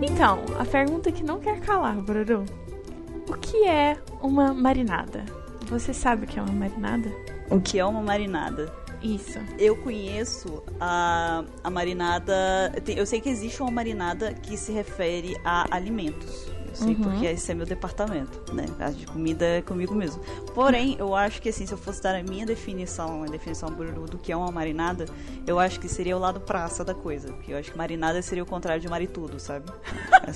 Então, a pergunta que não quer calar, Bruno. O que é uma marinada? Você sabe o que é uma marinada? O que é uma marinada? Isso. Eu conheço a, a marinada. Eu sei que existe uma marinada que se refere a alimentos. Eu sei uhum. porque esse é meu departamento, né? A de comida é comigo mesmo. Porém, eu acho que assim, se eu fosse dar a minha definição, a definição do que é uma marinada, eu acho que seria o lado praça da coisa. Porque eu acho que marinada seria o contrário de maritudo, sabe?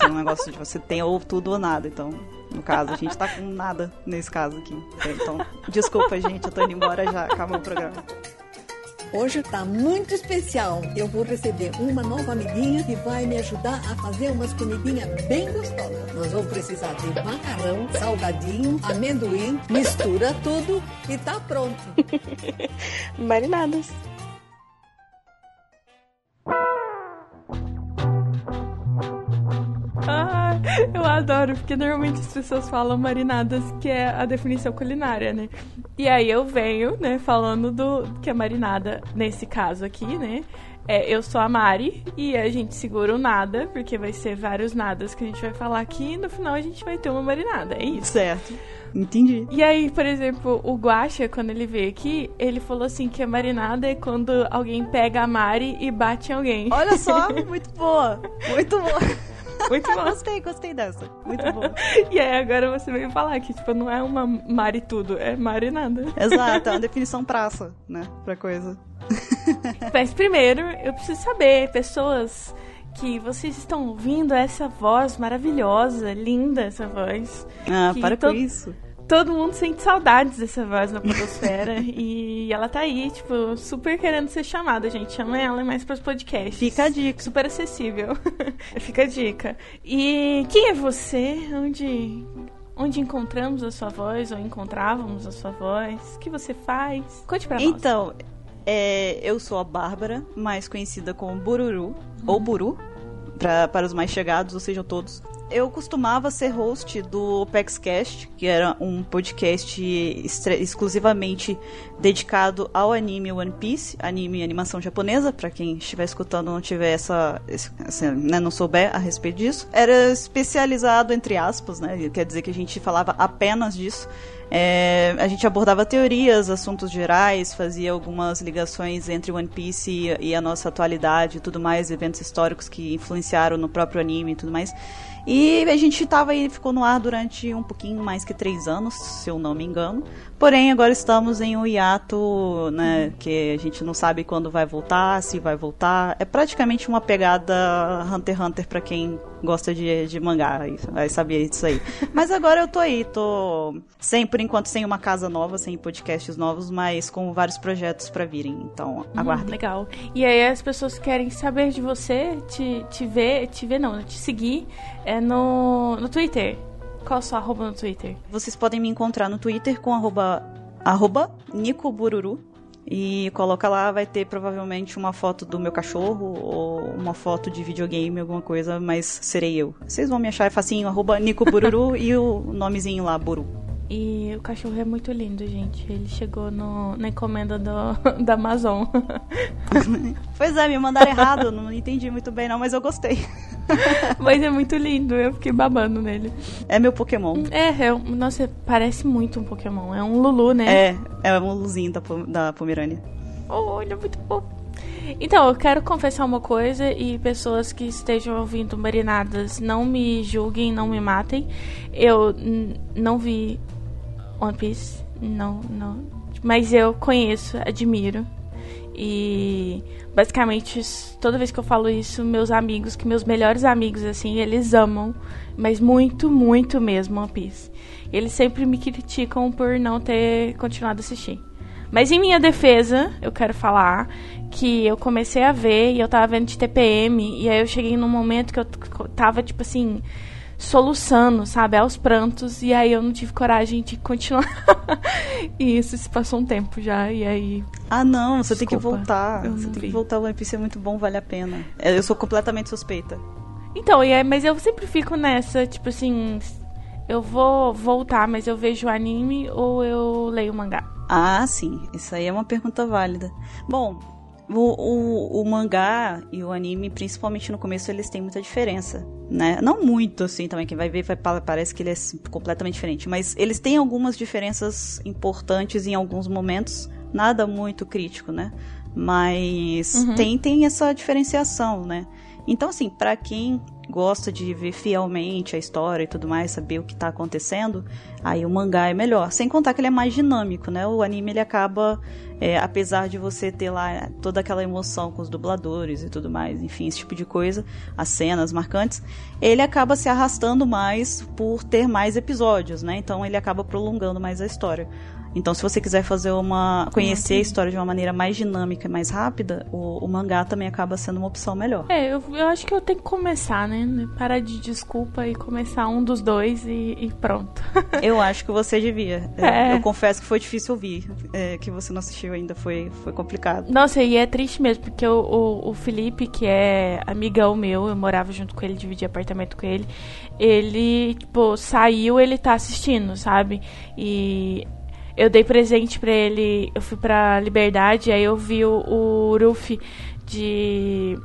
É um negócio de você tem ou tudo ou nada. Então, no caso, a gente tá com nada nesse caso aqui. Então, desculpa, gente, eu tô indo embora já. Acabou o programa. Hoje está muito especial. Eu vou receber uma nova amiguinha que vai me ajudar a fazer umas comidinhas bem gostosas. Nós vamos precisar de macarrão, salgadinho, amendoim, mistura tudo e tá pronto. Marinadas. Ah, eu adoro, porque normalmente as pessoas falam marinadas, que é a definição culinária, né? E aí eu venho, né, falando do que a marinada, nesse caso aqui, né? É, eu sou a Mari e a gente segura o nada, porque vai ser vários nadas que a gente vai falar aqui e no final a gente vai ter uma marinada, é isso. Certo. Entendi. E aí, por exemplo, o Guaxa, quando ele veio aqui, ele falou assim que a marinada é quando alguém pega a Mari e bate em alguém. Olha só, muito boa. Muito boa. Muito bom. gostei, gostei dessa. Muito bom. e aí agora você veio falar que, tipo, não é uma mari tudo, é mari nada. Exato, é uma definição praça, né, pra coisa. Mas primeiro, eu preciso saber, pessoas que vocês estão ouvindo essa voz maravilhosa, linda essa voz. Ah, para com isso todo mundo sente saudades dessa voz na podosfera. e ela tá aí, tipo, super querendo ser chamada, gente. Chama ela mais pros podcasts. Fica a dica. Super acessível. Fica a dica. E quem é você? Onde onde encontramos a sua voz ou encontrávamos a sua voz? O que você faz? Conte pra nós. Então, é, eu sou a Bárbara, mais conhecida como Bururu, uhum. ou Buru, pra, para os mais chegados, ou sejam todos eu costumava ser host do PEXCast, que era um podcast exclusivamente dedicado ao anime One Piece, anime e animação japonesa, para quem estiver escutando não tiver essa, essa né, não souber a respeito disso. Era especializado entre aspas, né? Quer dizer que a gente falava apenas disso. É, a gente abordava teorias, assuntos gerais, fazia algumas ligações entre One Piece e, e a nossa atualidade e tudo mais, eventos históricos que influenciaram no próprio anime e tudo mais. E a gente estava aí, ficou no ar durante um pouquinho mais que três anos, se eu não me engano. Porém, agora estamos em um hiato, né, que a gente não sabe quando vai voltar, se vai voltar. É praticamente uma pegada Hunter x Hunter para quem gosta de, de mangá, vai saber disso aí. mas agora eu tô aí, tô sem, por enquanto, sem uma casa nova, sem podcasts novos, mas com vários projetos para virem. Então, aguardem. Hum, legal. E aí as pessoas querem saber de você, te, te ver, te ver não, te seguir é no, no Twitter. Qual a sua arroba no Twitter? Vocês podem me encontrar no Twitter com arroba, arroba Nicobururu. E coloca lá, vai ter provavelmente uma foto do meu cachorro ou uma foto de videogame, alguma coisa, mas serei eu. Vocês vão me achar é facinho, arroba Nico Bururu e o nomezinho lá, Buru. E o cachorro é muito lindo, gente. Ele chegou no, na encomenda do, da Amazon. pois é, me mandaram errado, não entendi muito bem não, mas eu gostei. Mas é muito lindo, eu fiquei babando nele. É meu Pokémon. É, é nossa, parece muito um Pokémon. É um Lulu, né? É, é um Luluzinho da, da Pomerânia. Oh, ele é muito fofo. Então, eu quero confessar uma coisa e pessoas que estejam ouvindo Marinadas não me julguem, não me matem. Eu não vi One Piece, não, não. Mas eu conheço, admiro. E basicamente, toda vez que eu falo isso, meus amigos, que meus melhores amigos, assim, eles amam, mas muito, muito mesmo One Piece. Eles sempre me criticam por não ter continuado a assistir. Mas em minha defesa, eu quero falar que eu comecei a ver e eu tava vendo de TPM, e aí eu cheguei num momento que eu tava, tipo assim, soluçando, sabe, aos prantos, e aí eu não tive coragem de continuar. e isso se passou um tempo já, e aí. Ah, não, você Desculpa, tem que voltar. Você tem vi. que voltar, o One Piece é muito bom, vale a pena. É, eu sou completamente suspeita. Então, e é, mas eu sempre fico nessa, tipo assim, eu vou voltar, mas eu vejo anime ou eu leio mangá? Ah, sim, isso aí é uma pergunta válida. Bom, O, o, o, mangá e o anime, principalmente no começo, eles têm muita diferença, né? Não muito, assim, também. Quem vai ver vai, parece que ele é completamente diferente. Mas eles têm algumas diferenças importantes em alguns momentos. Nada muito crítico, né? Mas uhum. tem, tem essa diferenciação, né? Então, assim, para quem gosta de ver fielmente a história e tudo mais, saber o que tá acontecendo, aí o mangá é melhor. Sem contar que ele é mais dinâmico, né? O anime ele acaba, é, apesar de você ter lá toda aquela emoção com os dubladores e tudo mais, enfim, esse tipo de coisa, as cenas marcantes, ele acaba se arrastando mais por ter mais episódios, né? Então ele acaba prolongando mais a história. Então, se você quiser fazer uma. conhecer a história de uma maneira mais dinâmica e mais rápida, o, o mangá também acaba sendo uma opção melhor. É, eu, eu acho que eu tenho que começar, né? Parar de desculpa e começar um dos dois e, e pronto. eu acho que você devia. É. Eu confesso que foi difícil ouvir. É, que você não assistiu ainda, foi, foi complicado. Nossa, e é triste mesmo, porque o, o, o Felipe, que é amigão meu, eu morava junto com ele, dividia apartamento com ele, ele, tipo, saiu, ele tá assistindo, sabe? E eu dei presente para ele. Eu fui pra Liberdade, aí eu vi o, o Ruffy de.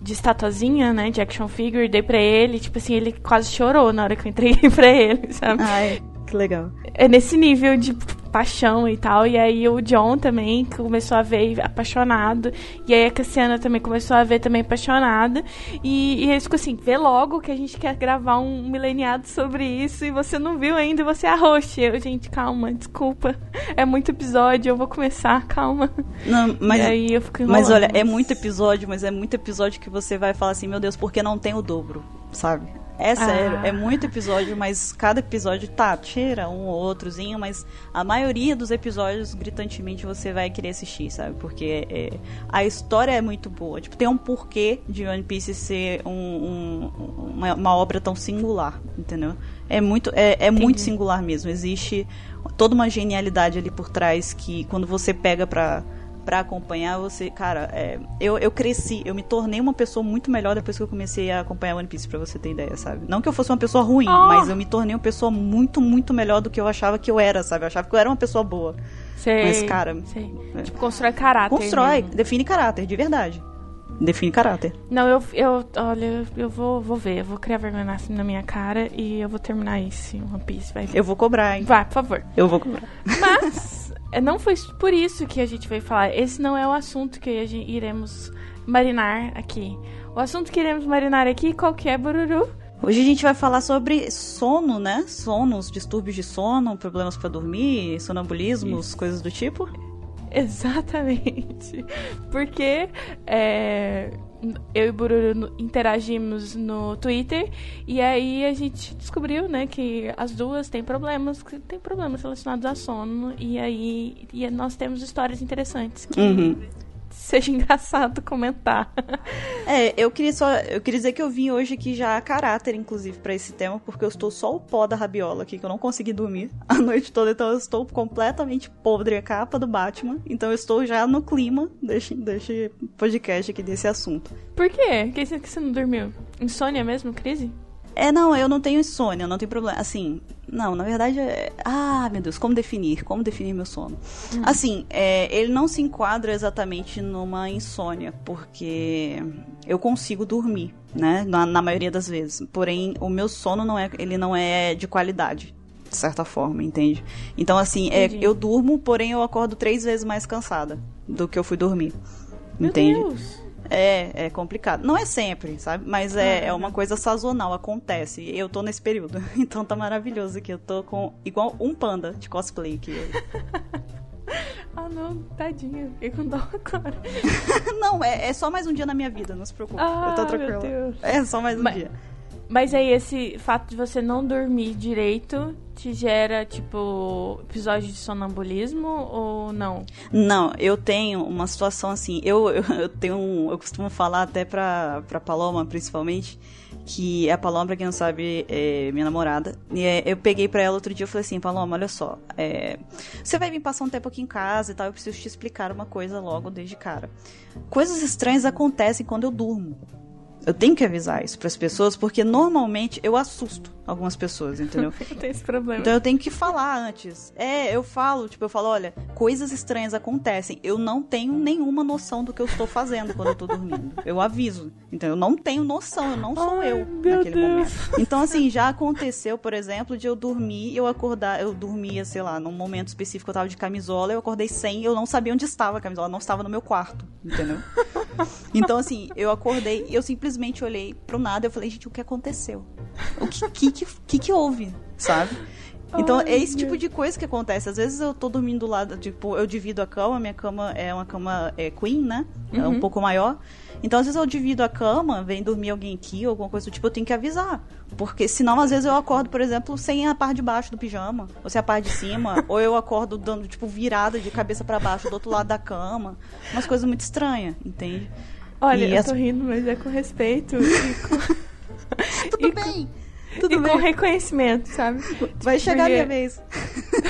De estatuazinha, né? De action figure, dei pra ele. Tipo assim, ele quase chorou na hora que eu entreguei pra ele, sabe? Ai, que legal. É nesse nível de paixão e tal. E aí o John também começou a ver apaixonado. E aí a Cassiana também começou a ver também apaixonada. E, e eles ficam assim, vê logo que a gente quer gravar um mileniado sobre isso e você não viu ainda, você é host. Eu, gente, calma, desculpa. É muito episódio, eu vou começar, calma. Não, mas, e aí eu fico Mas olha, é muito episódio, mas é muito episódio que você vai falar assim, meu Deus, porque não tem o dobro, sabe? É sério, ah. é muito episódio, mas cada episódio tá, tira um ou outrozinho, mas a maioria dos episódios, gritantemente, você vai querer assistir, sabe? Porque é, a história é muito boa. Tipo, tem um porquê de One Piece ser um, um, uma, uma, obra tão singular, entendeu? É muito, é, é muito singular mesmo. Existe toda uma genialidade ali por trás que quando você pega pra para acompanhar você, cara, é, eu, eu cresci, eu me tornei uma pessoa muito melhor depois que eu comecei a acompanhar One Piece, pra você ter ideia, sabe? Não que eu fosse uma pessoa ruim, oh. mas eu me tornei uma pessoa muito, muito melhor do que eu achava que eu era, sabe? Eu achava que eu era uma pessoa boa. Sei, mas, cara. Sei. É. Tipo, constrói caráter. Constrói, mesmo. define caráter, de verdade. Define caráter. Não, eu, eu olha, eu vou, vou ver, eu vou criar vergonha na minha cara e eu vou terminar esse One Piece. Vai. Eu vou cobrar, hein? Vai, por favor. Eu vou cobrar. Mas. É, não foi por isso que a gente veio falar. Esse não é o assunto que iremos marinar aqui. O assunto que iremos marinar aqui, qual que é, Bururu? Hoje a gente vai falar sobre sono, né? Sonos, distúrbios de sono, problemas para dormir, sonambulismos, Isso. coisas do tipo. Exatamente. Porque é, eu e o Bururu interagimos no Twitter e aí a gente descobriu, né, que as duas têm problemas, têm problemas relacionados a sono e aí e nós temos histórias interessantes. Que uhum seja engraçado comentar. É, eu queria só. Eu queria dizer que eu vim hoje aqui já a caráter, inclusive, para esse tema, porque eu estou só o pó da rabiola aqui, que eu não consegui dormir a noite toda, então eu estou completamente podre a capa do Batman. Então eu estou já no clima desse, desse podcast aqui, desse assunto. Por quê? Por que você não dormiu? Insônia mesmo, crise? É, não, eu não tenho insônia, não tem problema. Assim, não, na verdade é. Ah, meu Deus, como definir? Como definir meu sono? Hum. Assim, é, ele não se enquadra exatamente numa insônia, porque eu consigo dormir, né? Na, na maioria das vezes. Porém, o meu sono não é, ele não é de qualidade de certa forma, entende? Então, assim, é, eu durmo, porém eu acordo três vezes mais cansada do que eu fui dormir. Meu entende? Deus. É, é complicado. Não é sempre, sabe? Mas é, ah, é uma coisa sazonal, acontece. Eu tô nesse período. Então tá maravilhoso que eu tô com igual um panda de cosplay aqui. ah, não, tadinha. Fiquei com dó agora. não, é, é só mais um dia na minha vida, não se preocupe. Ah, eu tô tranquila. É só mais um Mas... dia. Mas aí esse fato de você não dormir direito te gera, tipo, episódio de sonambulismo ou não? Não, eu tenho uma situação assim. Eu, eu, tenho um, Eu costumo falar até pra, pra Paloma, principalmente, que a Paloma, pra quem não sabe, é minha namorada. E é, eu peguei pra ela outro dia e falei assim: Paloma, olha só, é, você vai vir passar um tempo aqui em casa e tal, eu preciso te explicar uma coisa logo desde cara. Coisas estranhas acontecem quando eu durmo Eu tenho que avisar isso pras pessoas, porque normalmente eu assusto algumas pessoas, entendeu? Eu tenho esse problema. Então eu tenho que falar antes. É, eu falo, tipo, eu falo, olha, coisas estranhas acontecem. Eu não tenho nenhuma noção do que eu estou fazendo quando eu tô dormindo. Eu aviso. Então eu não tenho noção, eu não sou Ai, eu naquele Deus. momento. Então, assim, já aconteceu, por exemplo, de eu dormir, eu acordar, eu dormia, sei lá, num momento específico eu tava de camisola, eu acordei sem, eu não sabia onde estava a camisola, não estava no meu quarto, entendeu? Então, assim, eu acordei, eu simplesmente olhei pro nada, eu falei, gente, o que aconteceu? O que que, que, que, que houve, sabe? Então, Ai, é esse tipo de coisa que acontece. Às vezes eu tô dormindo do lado, tipo, eu divido a cama, minha cama é uma cama é, queen, né? É um pouco maior. Então, às vezes eu divido a cama, vem dormir alguém aqui, alguma coisa do tipo, eu tenho que avisar. Porque senão, às vezes, eu acordo, por exemplo, sem a parte de baixo do pijama, ou sem a parte de cima, ou eu acordo dando, tipo, virada de cabeça pra baixo do outro lado da cama. Umas coisas muito estranhas, entende? Olha, E eu tô rindo, mas é com respeito e com, Tudo E com- bem, e tudo com bem. reconhecimento, sabe? Vai chegar a Porque- minha vez.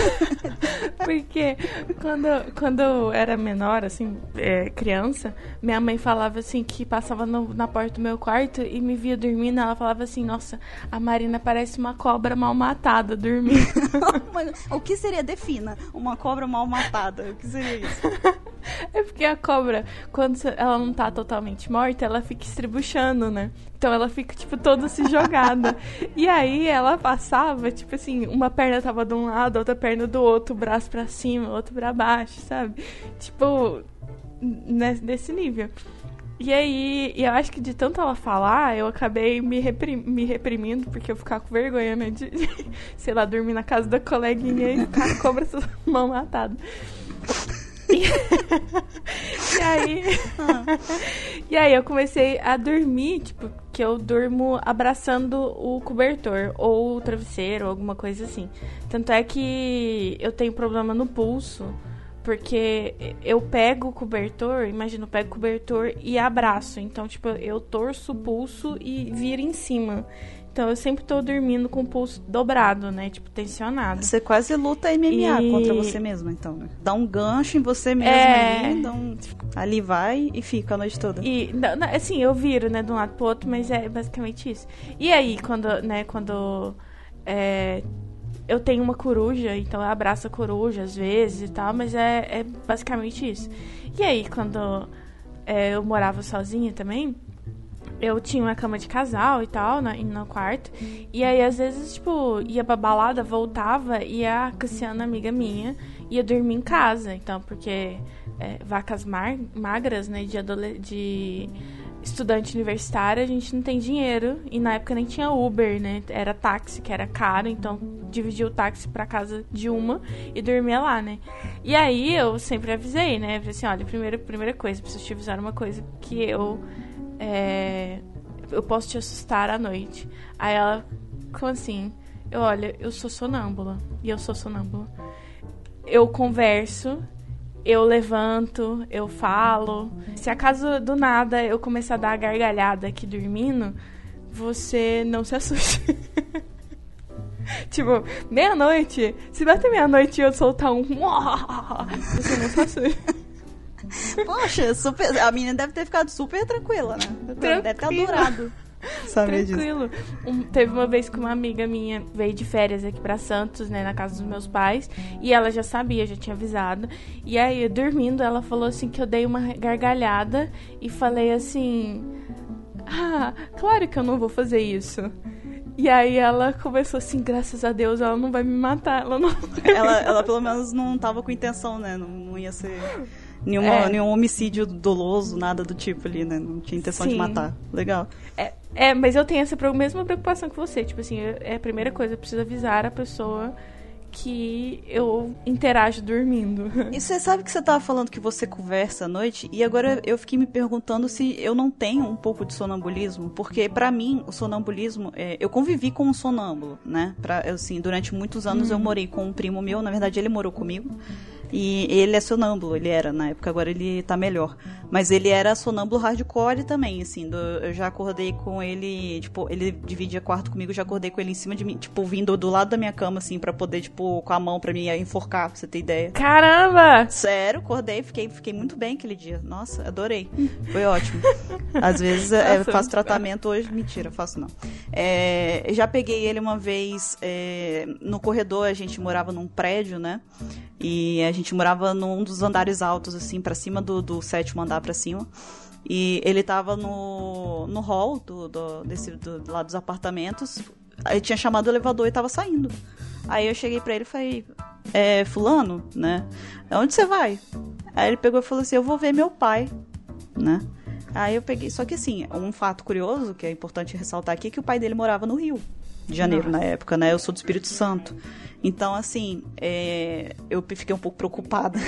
Porque quando, quando eu era menor, assim, é, criança, minha mãe falava assim que passava no- na porta do meu quarto e me via dormindo. Ela falava assim: Nossa, a Marina parece uma cobra mal matada dormindo. O que seria, defina, uma cobra mal matada? O que seria isso? é porque a cobra, quando ela não tá totalmente morta, ela fica estribuchando, né? Então ela fica, tipo, toda se jogada. e aí ela passava, tipo assim, uma perna tava de um lado, outra perna do outro, braço pra cima, outro pra baixo, sabe? Tipo, ne- nesse nível. E aí, e eu acho que de tanto ela falar, eu acabei me, reprim- me reprimindo, porque eu ficava com vergonha, né? De, de, sei lá, dormir na casa da coleguinha e ficar cobra toda mal matada. E, e aí. e aí eu comecei a dormir, tipo, que eu durmo abraçando o cobertor, ou o travesseiro, alguma coisa assim. Tanto é que eu tenho problema no pulso. Porque eu pego o cobertor, imagina, eu pego o cobertor e abraço. Então, tipo, eu torço o pulso e viro em cima. Então, eu sempre tô dormindo com o pulso dobrado, né? Tipo, tensionado. Você quase luta MMA E- contra você mesma, então, né? Dá um gancho em você mesma É. ali, um... ali vai e fica a noite toda. E, assim, eu viro, né, de um lado pro outro, mas é basicamente isso. E aí, quando, né, quando é, eu tenho uma coruja, então eu abraço a coruja às vezes e tal, mas é, é basicamente isso. E aí, quando é, eu morava sozinha também, eu tinha uma cama de casal e tal, na, no quarto. E aí, às vezes, tipo, ia pra balada, voltava e a Cassiana, amiga minha, ia dormir em casa. Então, porque é, vacas mar- magras, né, de, de estudante universitário, a gente não tem dinheiro. E na época nem tinha Uber, né? Era táxi, que era caro. Então, dividia o táxi pra casa de uma e dormia lá, né? E aí, eu sempre avisei, né? Falei assim, olha, primeira, primeira coisa, preciso te avisar uma coisa que eu é, eu posso te assustar à noite. Aí ela, como assim? Eu, olha, eu sou sonâmbula. E eu sou sonâmbula. Eu converso, eu levanto, eu falo. Se acaso do nada eu começar a dar gargalhada aqui dormindo, você não se assuste. tipo, meia-noite. Se bater meia-noite e eu soltar um. Você não se assuste. Poxa, super... a menina deve ter ficado super tranquila, né? Deve ter adorado. Disso. Tranquilo. Um- teve uma vez que uma amiga minha veio de férias aqui pra Santos, né, na casa dos meus pais, e ela já sabia, já tinha avisado. E aí, dormindo, ela falou assim que eu dei uma gargalhada e falei assim: "Ah, claro que eu não vou fazer isso". E aí ela começou assim, graças a Deus, ela não vai me matar, ela não Ela, ela pelo menos não tava com intenção, né? Não, não ia ser nenhuma, É. nenhum homicídio doloso, nada do tipo ali, né? Não tinha intenção de Sim. matar. Legal. É, é, mas eu tenho essa mesma preocupação que você. Tipo assim, é a primeira coisa, eu preciso avisar a pessoa que eu interajo dormindo. E você sabe que você tava falando que você conversa à noite, e agora eu fiquei me perguntando se eu não tenho um pouco de sonambulismo, porque pra mim o sonambulismo, é, eu convivi com um sonâmbulo, né? Eu, assim, durante muitos anos eu morei com um primo meu, na verdade ele morou comigo. E ele é sonâmbulo, ele era na época, agora ele tá melhor. Mas ele era sonâmbulo hardcore também, assim. Do, eu já acordei com ele, tipo, ele dividia quarto comigo, já acordei com ele em cima de mim, tipo, vindo do lado da minha cama, assim, para poder, tipo, com a mão para mim enforcar, pra você ter ideia. Caramba! Sério, acordei, fiquei, fiquei muito bem aquele dia. Nossa, adorei. Foi ótimo. Às vezes é, eu faço tratamento hoje. Mentira, faço não. É, já peguei ele uma vez é, no corredor, a gente morava num prédio, né? E a gente morava num dos andares altos, assim, para cima do, do sétimo andar para cima. E ele tava no, no hall do, do, desse, do, lá dos apartamentos. Aí tinha chamado o elevador e tava saindo. Aí eu cheguei pra ele e falei, é, fulano, né? Onde você vai? Aí ele pegou e falou assim, eu vou ver meu pai, né? Aí eu peguei, só que assim, um fato curioso que é importante ressaltar aqui é que o pai dele morava no Rio de Janeiro Nossa. na época, né? Eu sou do Espírito Santo. Então, assim, é, eu fiquei um pouco preocupada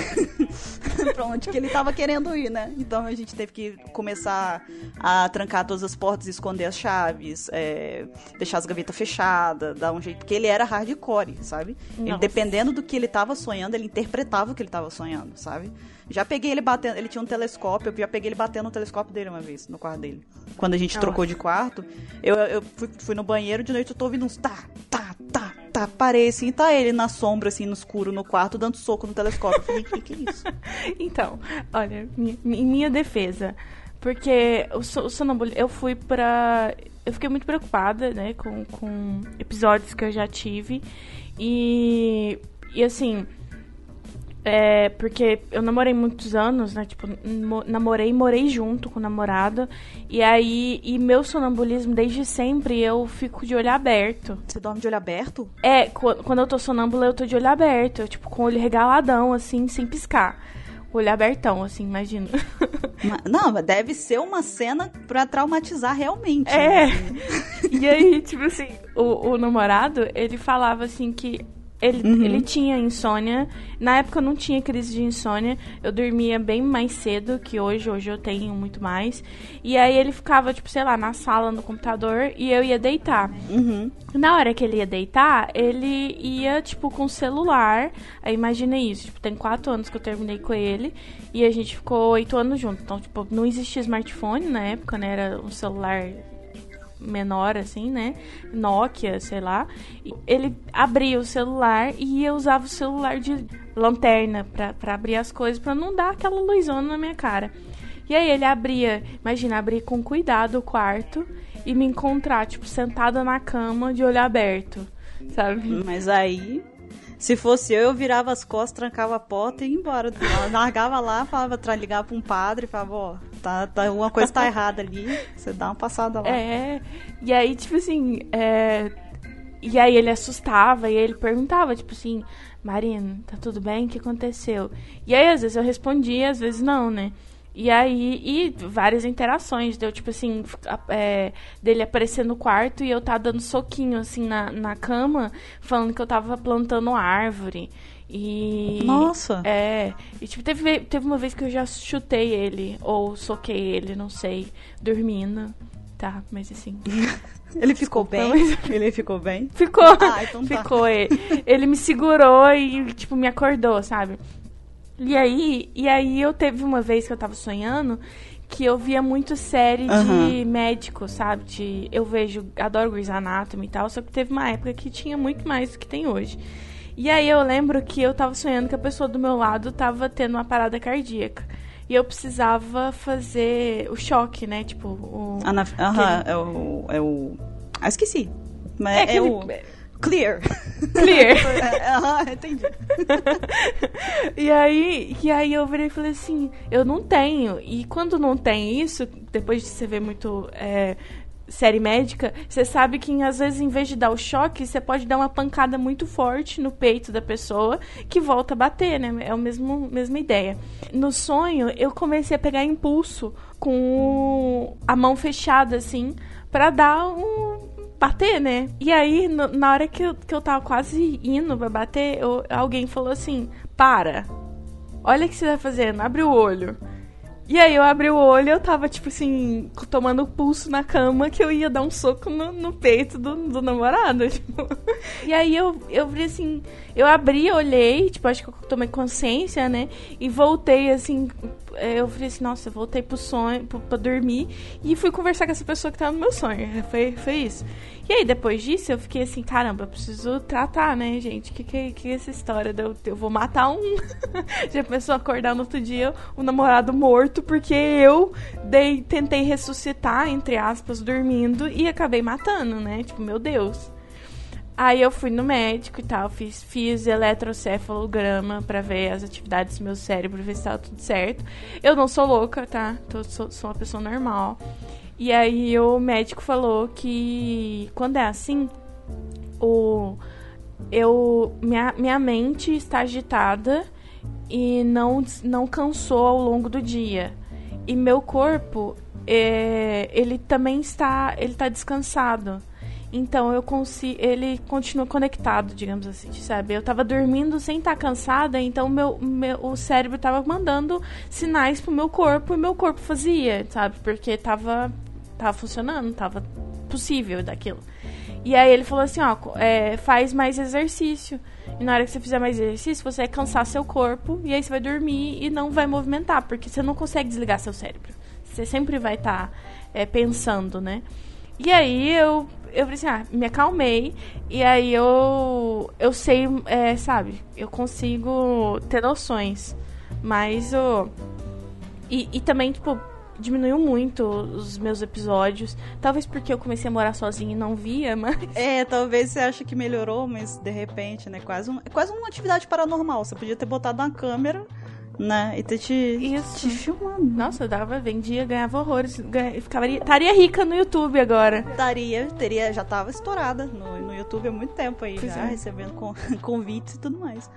pra onde que ele tava querendo ir, né? Então a gente teve que começar a trancar todas as portas, esconder as chaves, é, deixar as gavetas fechadas, dar um jeito. Porque ele era hardcore, sabe? Ele, dependendo do que ele tava sonhando, ele interpretava o que ele tava sonhando, sabe? Já peguei ele batendo, ele tinha um telescópio, eu já peguei ele batendo no telescópio dele uma vez, no quarto dele. Quando a gente Nossa. trocou de quarto, eu, eu fui, fui no banheiro de noite, eu tô ouvindo uns tá, tá, tá, tá, parei assim, tá ele na sombra, assim, no escuro, no quarto, dando soco no telescópio. Eu falei, que que é isso? então, olha, em minha defesa, porque o, o sonambulismo, eu fui pra... Eu fiquei muito preocupada, né, com, com episódios que eu já tive, e, e assim é, porque eu namorei muitos anos, né? Tipo, namorei e morei junto com o namorado. E aí, e meu sonambulismo, desde sempre, eu fico de olho aberto. Você dorme de olho aberto? É, quando eu tô sonâmbula, eu tô de olho aberto. Eu, tipo, com o olho regaladão, assim, sem piscar. Olho abertão, assim, imagina. Não, deve ser uma cena pra traumatizar realmente. É. Né? E aí, tipo assim, o, o namorado, ele falava assim que ele, uhum. ele tinha insônia. Na época eu não tinha crise de insônia. Eu dormia bem mais cedo que hoje. Hoje eu tenho muito mais. E aí ele ficava, tipo, sei lá, na sala, no computador. E eu ia deitar. Uhum. Na hora que ele ia deitar, ele ia, tipo, com o celular. Aí imagina isso. Tipo, tem quatro anos que eu terminei com ele. E a gente ficou oito anos juntos. Então, tipo, não existia smartphone na época, né? Era um celular menor, assim, né? Nokia, sei lá. Ele abria o celular e eu usava o celular de lanterna para abrir as coisas, para não dar aquela luzona na minha cara. E aí ele abria, imagina, abrir com cuidado o quarto e me encontrar, tipo, sentada na cama de olho aberto, sabe? Mas aí se fosse eu, eu virava as costas, trancava a porta e ia embora. largava lá, falava, ligava pra um padre, falava, ó, tá, tá, uma coisa tá errada ali, você dá uma passada lá. É, e aí, tipo assim, é... E aí ele assustava e ele perguntava, tipo assim, Marina, tá tudo bem? O que aconteceu? E aí, às vezes eu respondia, às vezes não, né? E aí, e várias interações, deu tipo assim, é, dele aparecer no quarto e eu tá dando soquinho assim na, na cama, falando que eu tava plantando árvore. E. Nossa! É. E tipo, teve, teve uma vez que eu já chutei ele, ou soquei ele, não sei, dormindo. Tá, mas assim. Ele ficou bem? Ele ficou bem? Ficou. Ah, então tá. Ficou. Ele, ele me segurou e, tipo, me acordou, sabe? E aí, e aí eu teve uma vez que eu tava sonhando que eu via muito série uhum. de médico, sabe? De, eu vejo, adoro Grey's Anatomy e tal, só que teve uma época que tinha muito mais do que tem hoje. E aí eu lembro que eu tava sonhando que a pessoa do meu lado tava tendo uma parada cardíaca. E eu precisava fazer o choque, né? Tipo, o. Aham, aquele... é o. É o. Ah, esqueci. Mas é, é aquele... o. Clear. Clear. Aham, entendi. e aí, e aí eu virei e falei assim, eu não tenho. E quando não tem isso, depois de você ver muito é, série médica, você sabe que às vezes em vez de dar o choque, você pode dar uma pancada muito forte no peito da pessoa que volta a bater, né? É a mesma, mesma ideia. No sonho, eu comecei a pegar impulso com a mão fechada, assim, para dar um bater, né? E aí, no, na hora que eu, que eu tava quase indo pra bater, eu, alguém falou assim: para. Olha o que você tá fazendo, abre o olho. E aí eu abri o olho eu tava, tipo assim, tomando pulso na cama que eu ia dar um soco no, no peito do, do namorado. Tipo. E aí eu, eu vi assim, eu abri, olhei, tipo, acho que eu tomei consciência, né? E voltei assim, eu falei assim, nossa, eu voltei pro sonho, pro, pra dormir, e fui conversar com essa pessoa que tava no meu sonho. Foi, foi isso. E aí, depois disso, eu fiquei assim, caramba, eu preciso tratar, né, gente? Que que, que é essa história? Eu, eu vou matar um. Já pensou acordar no outro dia o namorado morto, porque eu dei, tentei ressuscitar, entre aspas, dormindo, e acabei matando, né? Tipo, meu Deus. Aí eu fui no médico e tal, fiz, fiz eletrocefalograma para ver as atividades do meu cérebro, ver se tava tudo certo. Eu não sou louca, tá? Tô, sou, sou uma pessoa normal. E aí o médico falou que quando é assim, o eu minha, minha mente está agitada e não não cansou ao longo do dia. E meu corpo é, ele também está ele está descansado. Então eu consigo, ele continua conectado, digamos assim, sabe? Eu tava dormindo sem estar tá cansada, então meu, meu o cérebro tava mandando sinais pro meu corpo e meu corpo fazia, sabe? Porque tava tava funcionando, tava possível daquilo. E aí ele falou assim, ó, é, faz mais exercício. E na hora que você fizer mais exercício, você vai cansar seu corpo e aí você vai dormir e não vai movimentar, porque você não consegue desligar seu cérebro. Você sempre vai estar tá, é, pensando, né? E aí eu eu falei assim, ah, me acalmei. E aí eu, eu sei, é, sabe, eu consigo ter noções. Mas o. E, e também, tipo, diminuiu muito os meus episódios. Talvez porque eu comecei a morar sozinha e não via, mas. É, talvez você acha que melhorou, mas de repente, né? Quase, um, quase uma atividade paranormal. Você podia ter botado uma câmera né? E ter te, Isso. te filmando. Nossa, dava, vendia, ganhava horrores. Ganha, ficava, estaria rica no YouTube agora. Estaria, teria, já tava estourada no, no YouTube há muito tempo aí, pois já é. recebendo com, convites e tudo mais.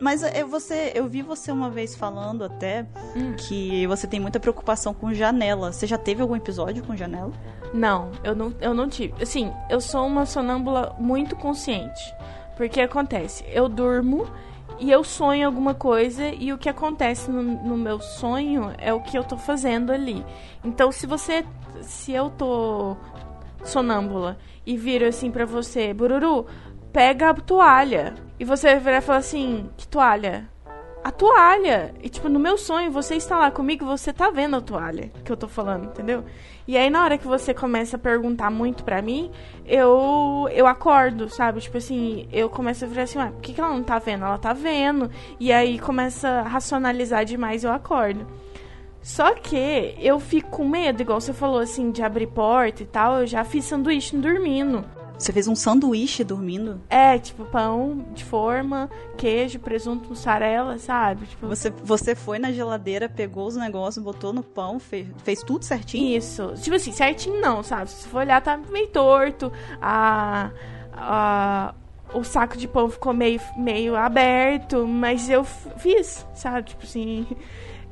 Mas eu, você, eu vi você uma vez falando até hum. que você tem muita preocupação com janela. Você já teve algum episódio com janela? Não, eu não, eu não tive. Assim, eu sou uma sonâmbula muito consciente. Porque acontece, eu durmo e eu sonho alguma coisa e o que acontece no, no, meu sonho é o que eu tô fazendo ali. Então, se você. Se eu tô sonâmbula e viro assim para você, Bururu, pega a toalha. E você virar e falar assim: que toalha? A toalha. E, tipo, no meu sonho, você está lá comigo, você tá vendo a toalha que eu tô falando, entendeu? E aí, na hora que você começa a perguntar muito pra mim, eu eu acordo, sabe? Tipo assim, eu começo a virar assim, ué, por que, que ela não tá vendo? Ela tá vendo. E aí começa a racionalizar demais eu acordo. Só que eu fico com medo, igual você falou assim, de abrir porta e tal. Eu já fiz sanduíche dormindo. Você fez um sanduíche dormindo? É, tipo, pão de forma, queijo, presunto, mussarela, sabe? Tipo... Você, você foi na geladeira, pegou os negócios, botou no pão, fez, fez tudo certinho? Isso. Tipo assim, certinho não, sabe? Se for olhar, tá meio torto. A. a o saco de pão ficou meio, meio aberto, mas eu fiz, sabe? Tipo assim.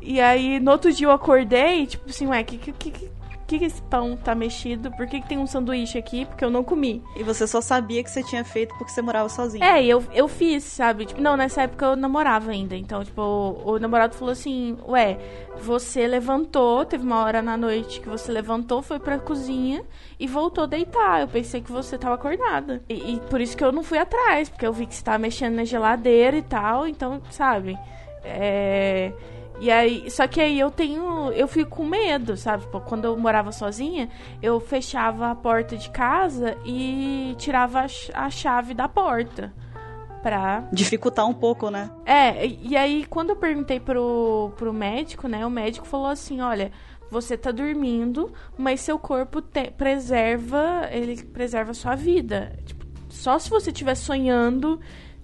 E aí, no outro dia eu acordei, tipo assim, ué, que, que, que, que, que esse pão tá mexido? Por que, que tem um sanduíche aqui? Porque eu não comi. E você só sabia que você tinha feito porque você morava sozinha. É, eu, eu fiz, sabe? Tipo, não, nessa época eu namorava ainda. Então, tipo, o, o namorado falou assim: Ué, você levantou, teve uma hora na noite que você levantou, foi pra cozinha e voltou a deitar. Eu pensei que você tava acordada. E, e por isso que eu não fui atrás, porque eu vi que você tava mexendo na geladeira e tal. Então, sabe? É e aí, só que aí eu tenho, eu fico com medo, sabe? Tipo, quando eu morava sozinha, eu fechava a porta de casa e tirava a chave da porta pra dificultar um pouco, né? É, e aí quando eu perguntei pro, pro médico, né, o médico falou assim, olha, você tá dormindo, mas seu corpo te, preserva, ele preserva a sua vida. Tipo, só se você estiver sonhando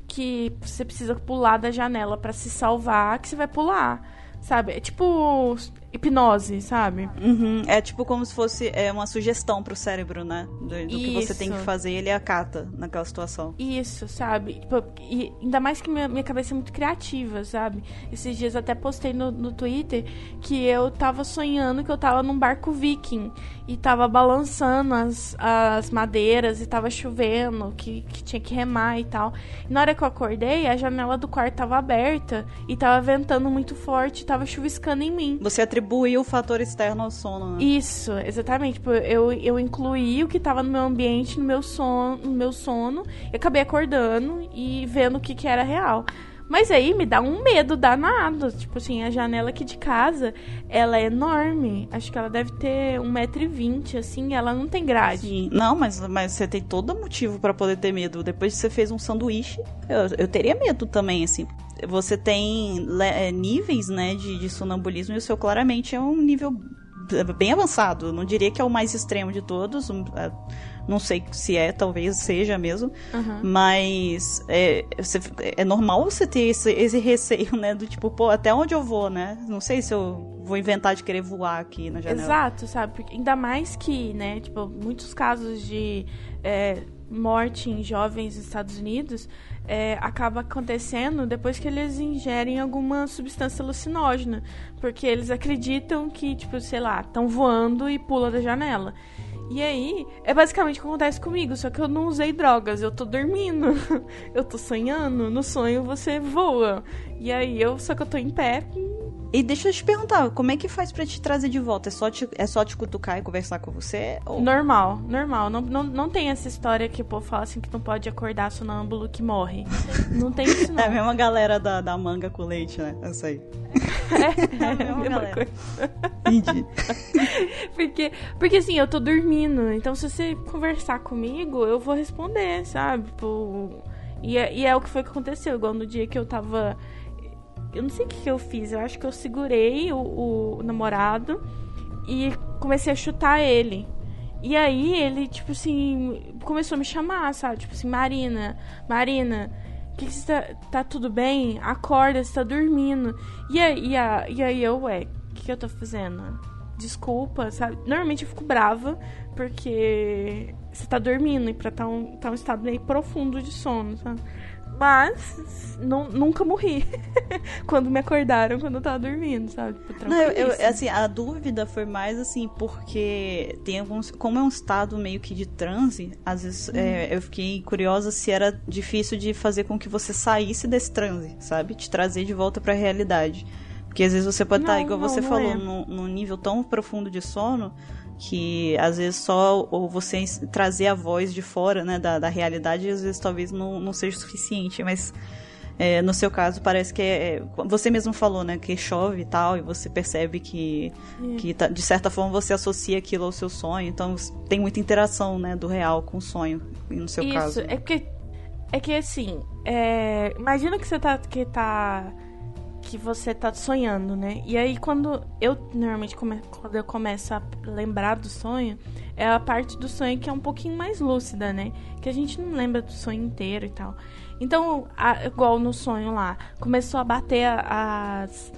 que você precisa pular da janela para se salvar, que você vai pular. Sabe? É tipo hipnose, sabe? Uhum. É tipo como se fosse é, uma sugestão pro cérebro, né? Do, do que você tem que fazer e ele acata naquela situação. Isso, sabe? Tipo, e ainda mais que minha, minha cabeça é muito criativa, sabe? Esses dias até postei no, no Twitter que eu tava sonhando que eu tava num barco viking e tava balançando as, as madeiras e tava chovendo, que, que tinha que remar e tal. E na hora que eu acordei, a janela do quarto tava aberta e tava ventando muito forte, tava chuviscando em mim. Você atribuiu atribuir o fator externo ao sono, né? Isso, exatamente. Tipo, eu, eu incluí o que tava no meu ambiente, no meu sono, no meu sono, e acabei acordando e vendo o que, que era real. Mas aí me dá um medo danado. Tipo assim, a janela aqui de casa, ela é enorme. Acho que ela deve ter 1,20m, assim, ela não tem grade. Sim. Não, mas, mas você tem todo motivo para poder ter medo. Depois que você fez um sanduíche, eu, eu teria medo também, assim. Você tem é, níveis, né, de, de sonambulismo e o seu claramente é um nível bem avançado. Eu não diria que é o mais extremo de todos. É, não sei se é, talvez seja mesmo. Uhum. Mas é, é normal você ter esse, esse receio, né? Do tipo, pô, até onde eu vou, né? Não sei se eu vou inventar de querer voar aqui na janela. Exato, sabe? Porque ainda mais que, né, tipo, muitos casos de é, morte em jovens nos Estados Unidos é, acaba acontecendo depois que eles ingerem alguma substância alucinógena. Porque eles acreditam que, tipo, sei lá, estão voando e pula da janela. E aí, é basicamente o que acontece comigo, só que eu não usei drogas, eu tô dormindo, eu tô sonhando, no sonho você voa. E aí eu, só que eu tô em pé. E deixa eu te perguntar, como é que faz para te trazer de volta? É só te, é só te cutucar e conversar com você? Ou... Normal, normal. Não, não, não tem essa história que o povo fala assim que não pode acordar sonâmbulo que morre. Não tem isso, não. É a mesma galera da, da manga com leite, né? Essa aí. É, é a mesma, mesma coisa. Entendi. porque, porque assim, eu tô dormindo. Então, se você conversar comigo, eu vou responder, sabe? Tipo, e, é, e é o que foi que aconteceu. Igual no dia que eu tava. Eu não sei o que, que eu fiz. Eu acho que eu segurei o, o namorado e comecei a chutar ele. E aí ele, tipo assim, começou a me chamar, sabe? Tipo assim, Marina, Marina que, você tá, tá tudo bem? Acorda, você tá dormindo. E aí, e, e aí eu, ué, o que, que eu tô fazendo? Desculpa, sabe? Normalmente eu fico brava porque você tá dormindo e pra tá um, tá um estado meio profundo de sono, sabe? Mas não, nunca morri quando me acordaram quando eu tava dormindo, sabe? Tipo, não, eu, eu, assim, a dúvida foi mais assim, porque tem alguns. Como é um estado meio que de transe, às vezes hum. é, eu fiquei curiosa se era difícil de fazer com que você saísse desse transe, sabe? Te trazer de volta para a realidade. Porque às vezes você pode estar, igual não, você falou, é. num, num nível tão profundo de sono que às vezes só ou você trazer a voz de fora né, da, da realidade às vezes talvez não, não seja suficiente, mas é, no seu caso parece que é, é, você mesmo falou, né, que chove e tal, e você percebe que, é. que tá, de certa forma você associa aquilo ao seu sonho, então tem muita interação, né, do real com o sonho, no seu Isso, caso. é porque é que assim, é, imagina que você tá que tá que você tá sonhando, né? E aí quando eu normalmente come, quando eu começo a lembrar do sonho, é a parte do sonho que é um pouquinho mais lúcida, né? Que a gente não lembra do sonho inteiro e tal. Então, a, igual no sonho lá, começou a bater as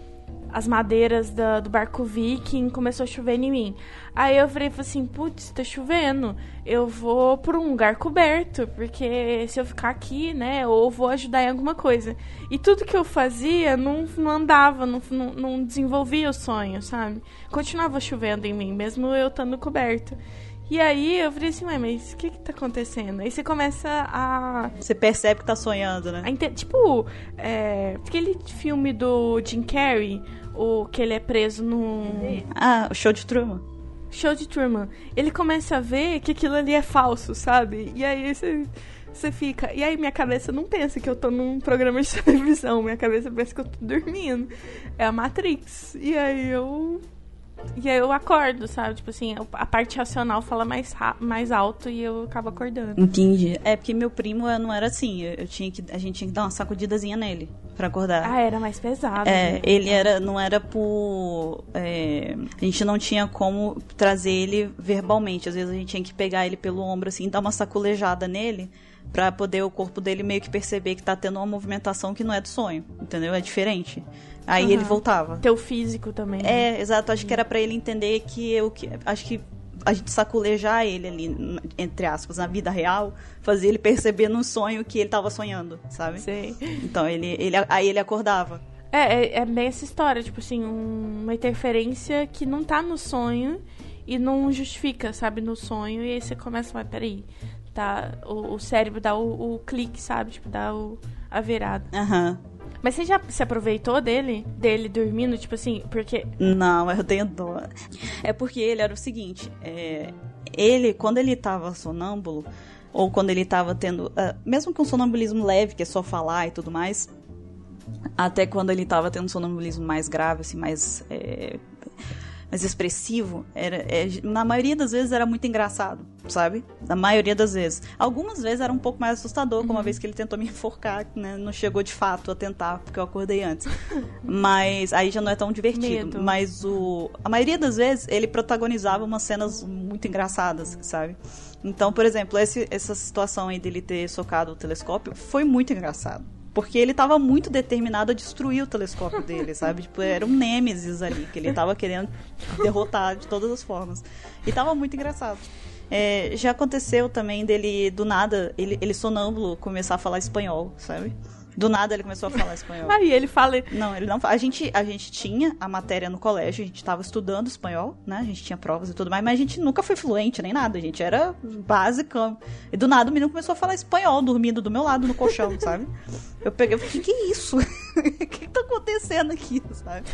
as madeiras da, do barco viking, começou a chover em mim. Aí eu falei assim, putz, tá chovendo, eu vou para um lugar coberto, porque se eu ficar aqui, né, ou vou ajudar em alguma coisa. E tudo que eu fazia não, não andava, não, não, não desenvolvia o sonho, sabe? Continuava chovendo em mim, mesmo eu estando coberto. E aí eu falei assim, mas o que que tá acontecendo? Aí você começa a. Você percebe que tá sonhando, né? Tipo, é, aquele filme do Jim Carrey, o que ele é preso no. Ah, o show de Truman. Show de Truman. Ele começa a ver que aquilo ali é falso, sabe? E aí você. Você fica. E aí minha cabeça não pensa que eu tô num programa de televisão. Minha cabeça pensa que eu tô dormindo. É a Matrix. E aí eu e aí eu acordo, sabe? Tipo assim, a parte racional fala mais, mais alto e eu acabo acordando. Entendi. É porque meu primo não era assim. Eu, tinha que, a gente tinha que dar uma sacudidazinha nele para acordar. Ah, era mais pesado. É, né? ele era, não era por. É, a gente não tinha como trazer ele verbalmente. Às vezes a gente tinha que pegar ele pelo ombro assim, dar uma saculejada nele para poder o corpo dele meio que perceber que tá tendo uma movimentação que não é do sonho, entendeu? É diferente. Aí uhum. ele voltava. Teu físico também. Né? É, exato. Acho que era para ele entender que eu que acho que a gente saculejar ele ali, entre aspas, na vida real, fazer ele perceber no sonho que ele tava sonhando, sabe? Sim. Então ele, ele aí ele acordava. É, é, é bem essa história, tipo assim, um, uma interferência que não tá no sonho e não justifica, sabe, no sonho, e aí você começa, mas peraí, tá, o, o cérebro dá o, o, clique, sabe, tipo, dá o, a virada. Aham. Uhum. Mas você já se aproveitou dele? Dele dormindo, tipo assim, porque. Não, eu tenho dó. É porque ele era o seguinte: é, ele, quando ele tava sonâmbulo, ou quando ele tava tendo. Uh, mesmo que um sonambulismo leve, que é só falar e tudo mais. Até quando ele tava tendo um sonambulismo mais grave, assim, mais. É, mais expressivo, era, é, na maioria das vezes era muito engraçado, sabe? Na maioria das vezes. Algumas vezes era um pouco mais assustador, como uhum. uma vez que ele tentou me enforcar, né? Não chegou de fato a tentar, porque eu acordei antes. Mas aí já não é tão divertido. Medo. Mas o. A maioria das vezes ele protagonizava umas cenas muito engraçadas, sabe? Então, por exemplo, esse, essa situação aí dele ter socado o telescópio foi muito engraçado. Porque ele estava muito determinado a destruir o telescópio dele, sabe? Tipo, era um nêmesis ali, que ele estava querendo derrotar de todas as formas. E estava muito engraçado. É, já aconteceu também dele, do nada, ele, ele sonâmbulo começar a falar espanhol, sabe? Do nada ele começou a falar espanhol. Aí ele fala. Não, ele não fala. A gente, a gente tinha a matéria no colégio, a gente estava estudando espanhol, né? A gente tinha provas e tudo mais, mas a gente nunca foi fluente nem nada. A gente era básico. E do nada o menino começou a falar espanhol, dormindo do meu lado no colchão, sabe? Eu peguei e falei, que é isso? O que, tá acontecendo aqui, sabe?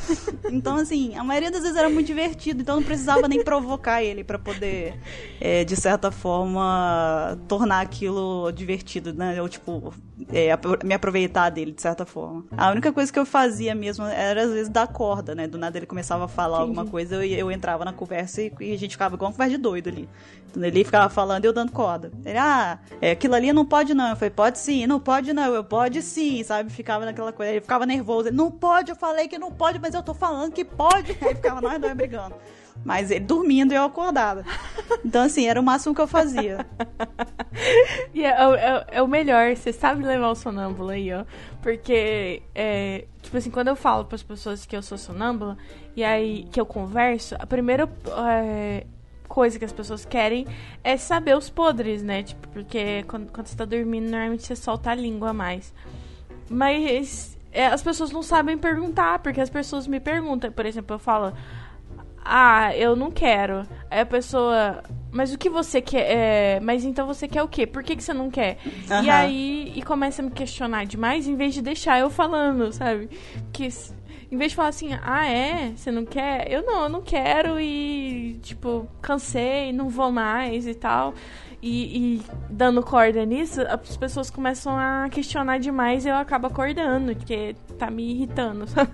Então, assim, a maioria das vezes era muito divertido, então não precisava nem provocar ele para poder, é, de certa forma, tornar aquilo divertido, né? Ou, tipo, é, me aproveitar dele, de certa forma. A única coisa que eu fazia mesmo era, às vezes, dar corda, né? Do nada ele começava a falar Entendi. alguma coisa, eu, eu entrava na conversa e, e a gente ficava igual uma conversa de doido ali. Então, ele ficava falando e eu dando corda. Ele, ah, é, aquilo ali não pode não. Eu falei, pode sim, não pode não, eu pode sim, sabe? Ficava naquela coisa. Ele ficava nervoso. Ele, não pode, eu falei que não pode, mas eu tô falando que pode. Aí ficava nós dois brigando. Mas ele dormindo e eu acordada. Então, assim, era o máximo que eu fazia. e é, é, é, o melhor, você sabe levar o sonâmbulo aí, ó. Porque, é, tipo assim, quando eu falo para as pessoas que eu sou sonâmbula, e aí que eu converso, a primeira é, coisa que as pessoas querem é saber os podres, né? Tipo, porque quando, quando você tá dormindo, normalmente você solta a língua mais. Mas é, as pessoas não sabem perguntar, porque as pessoas me perguntam. Por exemplo, eu falo, ah, eu não quero. Aí a pessoa, mas o que você quer? É, mas então você quer o quê? Por que, que você não quer? Uhum. E aí, e começa a me questionar demais, em vez de deixar eu falando, sabe? Que em vez de falar assim, ah, é? Você não quer? Eu não, eu não quero e, tipo, cansei, não vou mais e tal e, e, dando corda nisso, as pessoas começam a questionar demais e eu acabo acordando, porque tá me irritando, sabe?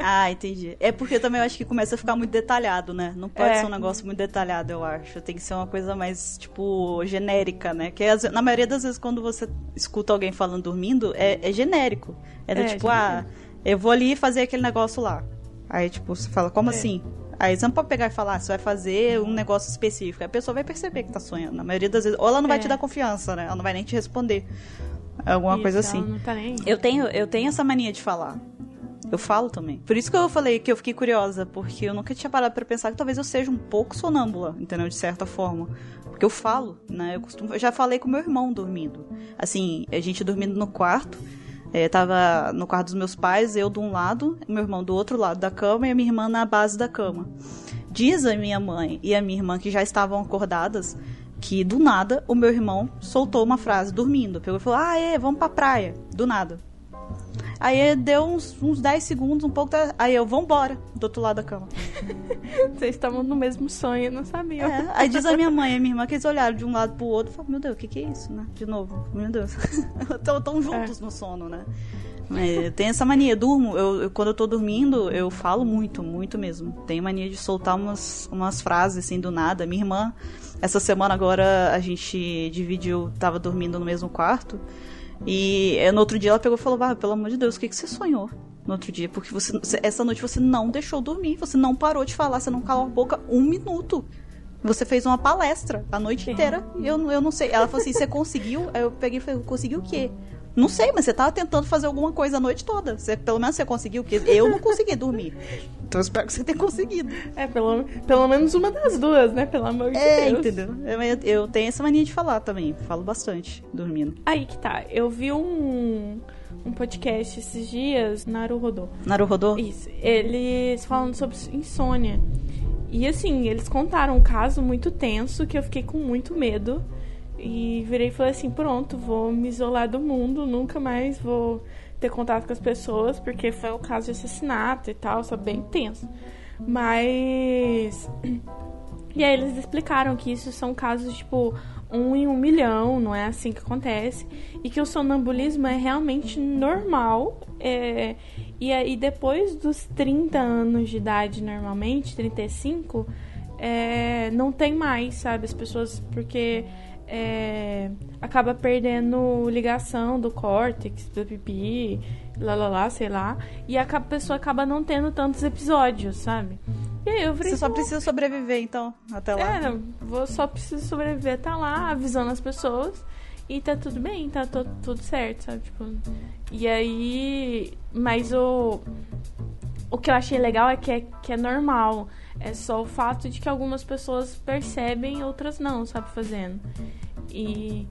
Ah, entendi. É porque também eu acho que começa a ficar muito detalhado, né? Não pode é. ser um negócio muito detalhado, eu acho. Tem que ser uma coisa mais, tipo, genérica, né? Que na maioria das vezes, quando você escuta alguém falando dormindo, é, é genérico. É do é, tipo, ah, eu vou ali fazer aquele negócio lá. Aí, tipo, você fala, como é. assim? Aí você não pode pegar e falar, ah, você vai fazer um negócio específico. A pessoa vai perceber que tá sonhando. Na maioria das vezes. Ou ela não vai é. te dar confiança, né? Ela não vai nem te responder. Alguma isso, coisa assim. Tá. Eu tenho, eu tenho essa mania de falar. Eu falo também. Por isso que eu falei que eu fiquei curiosa, porque eu nunca tinha parado para pensar que talvez eu seja um pouco sonâmbula, entendeu? De certa forma. Porque eu falo, né? Eu, costumo, eu já falei com meu irmão dormindo. Assim, a gente dormindo no quarto. É, tava no quarto dos meus pais, eu de um lado, meu irmão do outro lado da cama e a minha irmã na base da cama. Diz a minha mãe e a minha irmã que já estavam acordadas que do nada o meu irmão soltou uma frase dormindo. Pegou e falou: Ah, é, vamos pra praia. Do nada. Aí deu uns, uns 10 segundos, um pouco. Da... Aí eu, vambora, do outro lado da cama. Vocês estavam no mesmo sonho, não sabiam. É, aí diz a minha mãe e a minha irmã que eles olharam de um lado pro outro e falaram: Meu Deus, o que, que é isso, né? De novo, meu Deus. Estão juntos é. no sono, né? É, tem essa mania, durmo, eu, eu, quando eu tô dormindo, eu falo muito, muito mesmo. Tenho mania de soltar umas, umas frases assim do nada. Minha irmã, essa semana agora a gente dividiu, tava dormindo no mesmo quarto. E eh, no outro dia ela pegou e falou: ah, pelo amor de Deus, o que, que você sonhou? No outro dia, porque você, essa noite você não deixou dormir, você não parou de falar, você não calou a boca um minuto. Você fez uma palestra a noite inteira. Eu, eu não sei. Ela falou assim: você conseguiu? Aí eu peguei e falei: conseguiu o quê? Não sei, mas você tava tentando fazer alguma coisa a noite toda. Você, pelo menos você conseguiu, porque eu não consegui dormir. Então eu espero que você tenha conseguido. É, pelo, pelo menos uma das duas, né? Pelo amor de é, Deus. entendeu? Eu, eu, tenho essa mania de falar também. Falo bastante dormindo. Aí que tá. Eu vi um um podcast esses dias, Naru Rodô. Naru Rodô? Isso. Eles falando sobre insônia. E assim, eles contaram um caso muito tenso que eu fiquei com muito medo. E virei e falei assim: pronto, vou me isolar do mundo, nunca mais vou ter contato com as pessoas, porque foi um caso de assassinato e tal, só bem tenso. Mas. E aí eles explicaram que isso são casos, tipo, um em um milhão, não é assim que acontece. E que o sonambulismo é realmente normal. É, e aí depois dos 30 anos de idade, normalmente, 35, é, não tem mais, sabe? As pessoas. Porque é, acaba perdendo ligação do córtex, do pipi, lá, lá, lá, sei lá. E a pessoa acaba não tendo tantos episódios, sabe? E aí eu falei, Você só "Pô, precisa sobreviver, então, até lá. É, não, vou só preciso sobreviver, tá lá, avisando as pessoas. E tá tudo bem, tá to- tudo certo, sabe? Tipo, e aí. Mas o. O que eu achei legal é que, é que é normal. É só o fato de que algumas pessoas percebem, outras não, sabe, fazendo. E.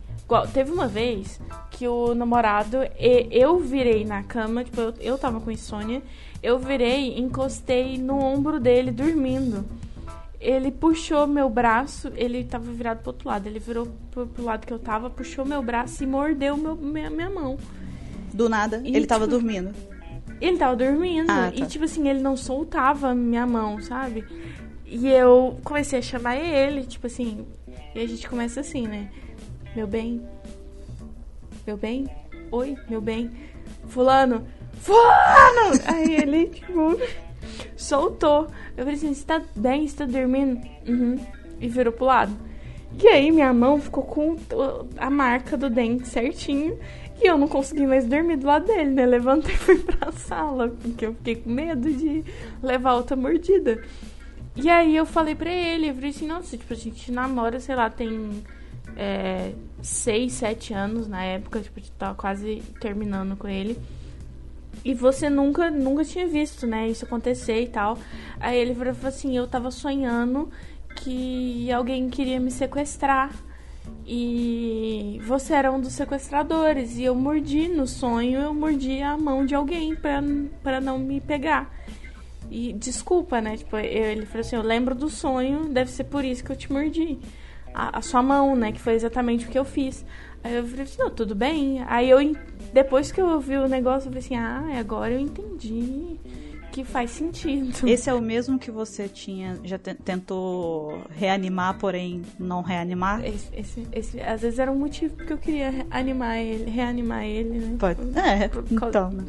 teve uma vez que o namorado, e- eu virei na cama, tipo, eu, eu tava com insônia, eu virei, encostei no ombro dele dormindo. Ele puxou meu braço, ele tava virado pro outro lado, ele virou pro, pro lado que eu tava, puxou meu braço e mordeu meu, minha, minha mão. Do nada, E, ele tava tipo, dormindo. Ele tava dormindo Ah, e, tá. tipo assim, ele não soltava a minha mão, sabe? E eu comecei a chamar ele, tipo assim, e a gente começa assim, né? Meu bem? Meu bem? Oi, meu bem? Fulano? Fulano! Aí ele, tipo, soltou. Eu falei assim, você tá bem? Você tá dormindo? Uhum. E virou pro lado. E aí minha mão ficou com a marca do dente certinho. E eu não consegui mais dormir do lado dele, né? Levantei e fui pra sala, porque eu fiquei com medo de levar outra mordida. E aí eu falei pra ele, eu falei assim, nossa, tipo, a gente namora, sei lá, tem é, seis, sete anos na época, tipo, tava quase terminando com ele. E você nunca, nunca tinha visto, né, isso acontecer e tal. Aí ele falou assim, eu tava sonhando que alguém queria me sequestrar. E você era um dos sequestradores. E eu mordi no sonho, eu mordi a mão de alguém pra não me pegar. E desculpa, né? Tipo, eu- ele falou assim: Eu lembro do sonho, deve ser por isso que eu te mordi. A, a sua mão, né? Que foi exatamente o que eu fiz. Aí eu falei assim: Não, tudo bem. Aí eu, depois que eu ouvi o negócio, eu falei assim: Ah, agora eu entendi que faz sentido. Esse é o mesmo que você tinha, já te- tentou reanimar, porém não reanimar? Esse, esse, esse- às vezes era um motivo porque eu queria animar ele, reanimar ele, né? Pode. É, Por então, né?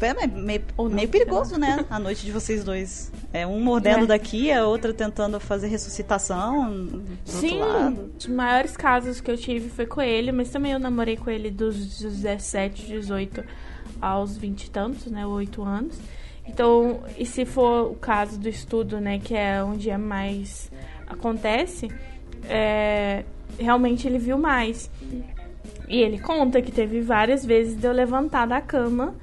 É meio, não, meio perigoso, né? A noite de vocês dois. É um mordendo É. daqui, a outra tentando fazer ressuscitação Sim, os maiores casos que eu tive foi com ele, mas também eu namorei com ele dos 17, 18 aos 20 e tantos, né? 8 anos. Então, e se for o caso do estudo, né, que é onde é mais acontece, é, realmente ele viu mais. E ele conta que teve várias vezes de eu levantar da cama,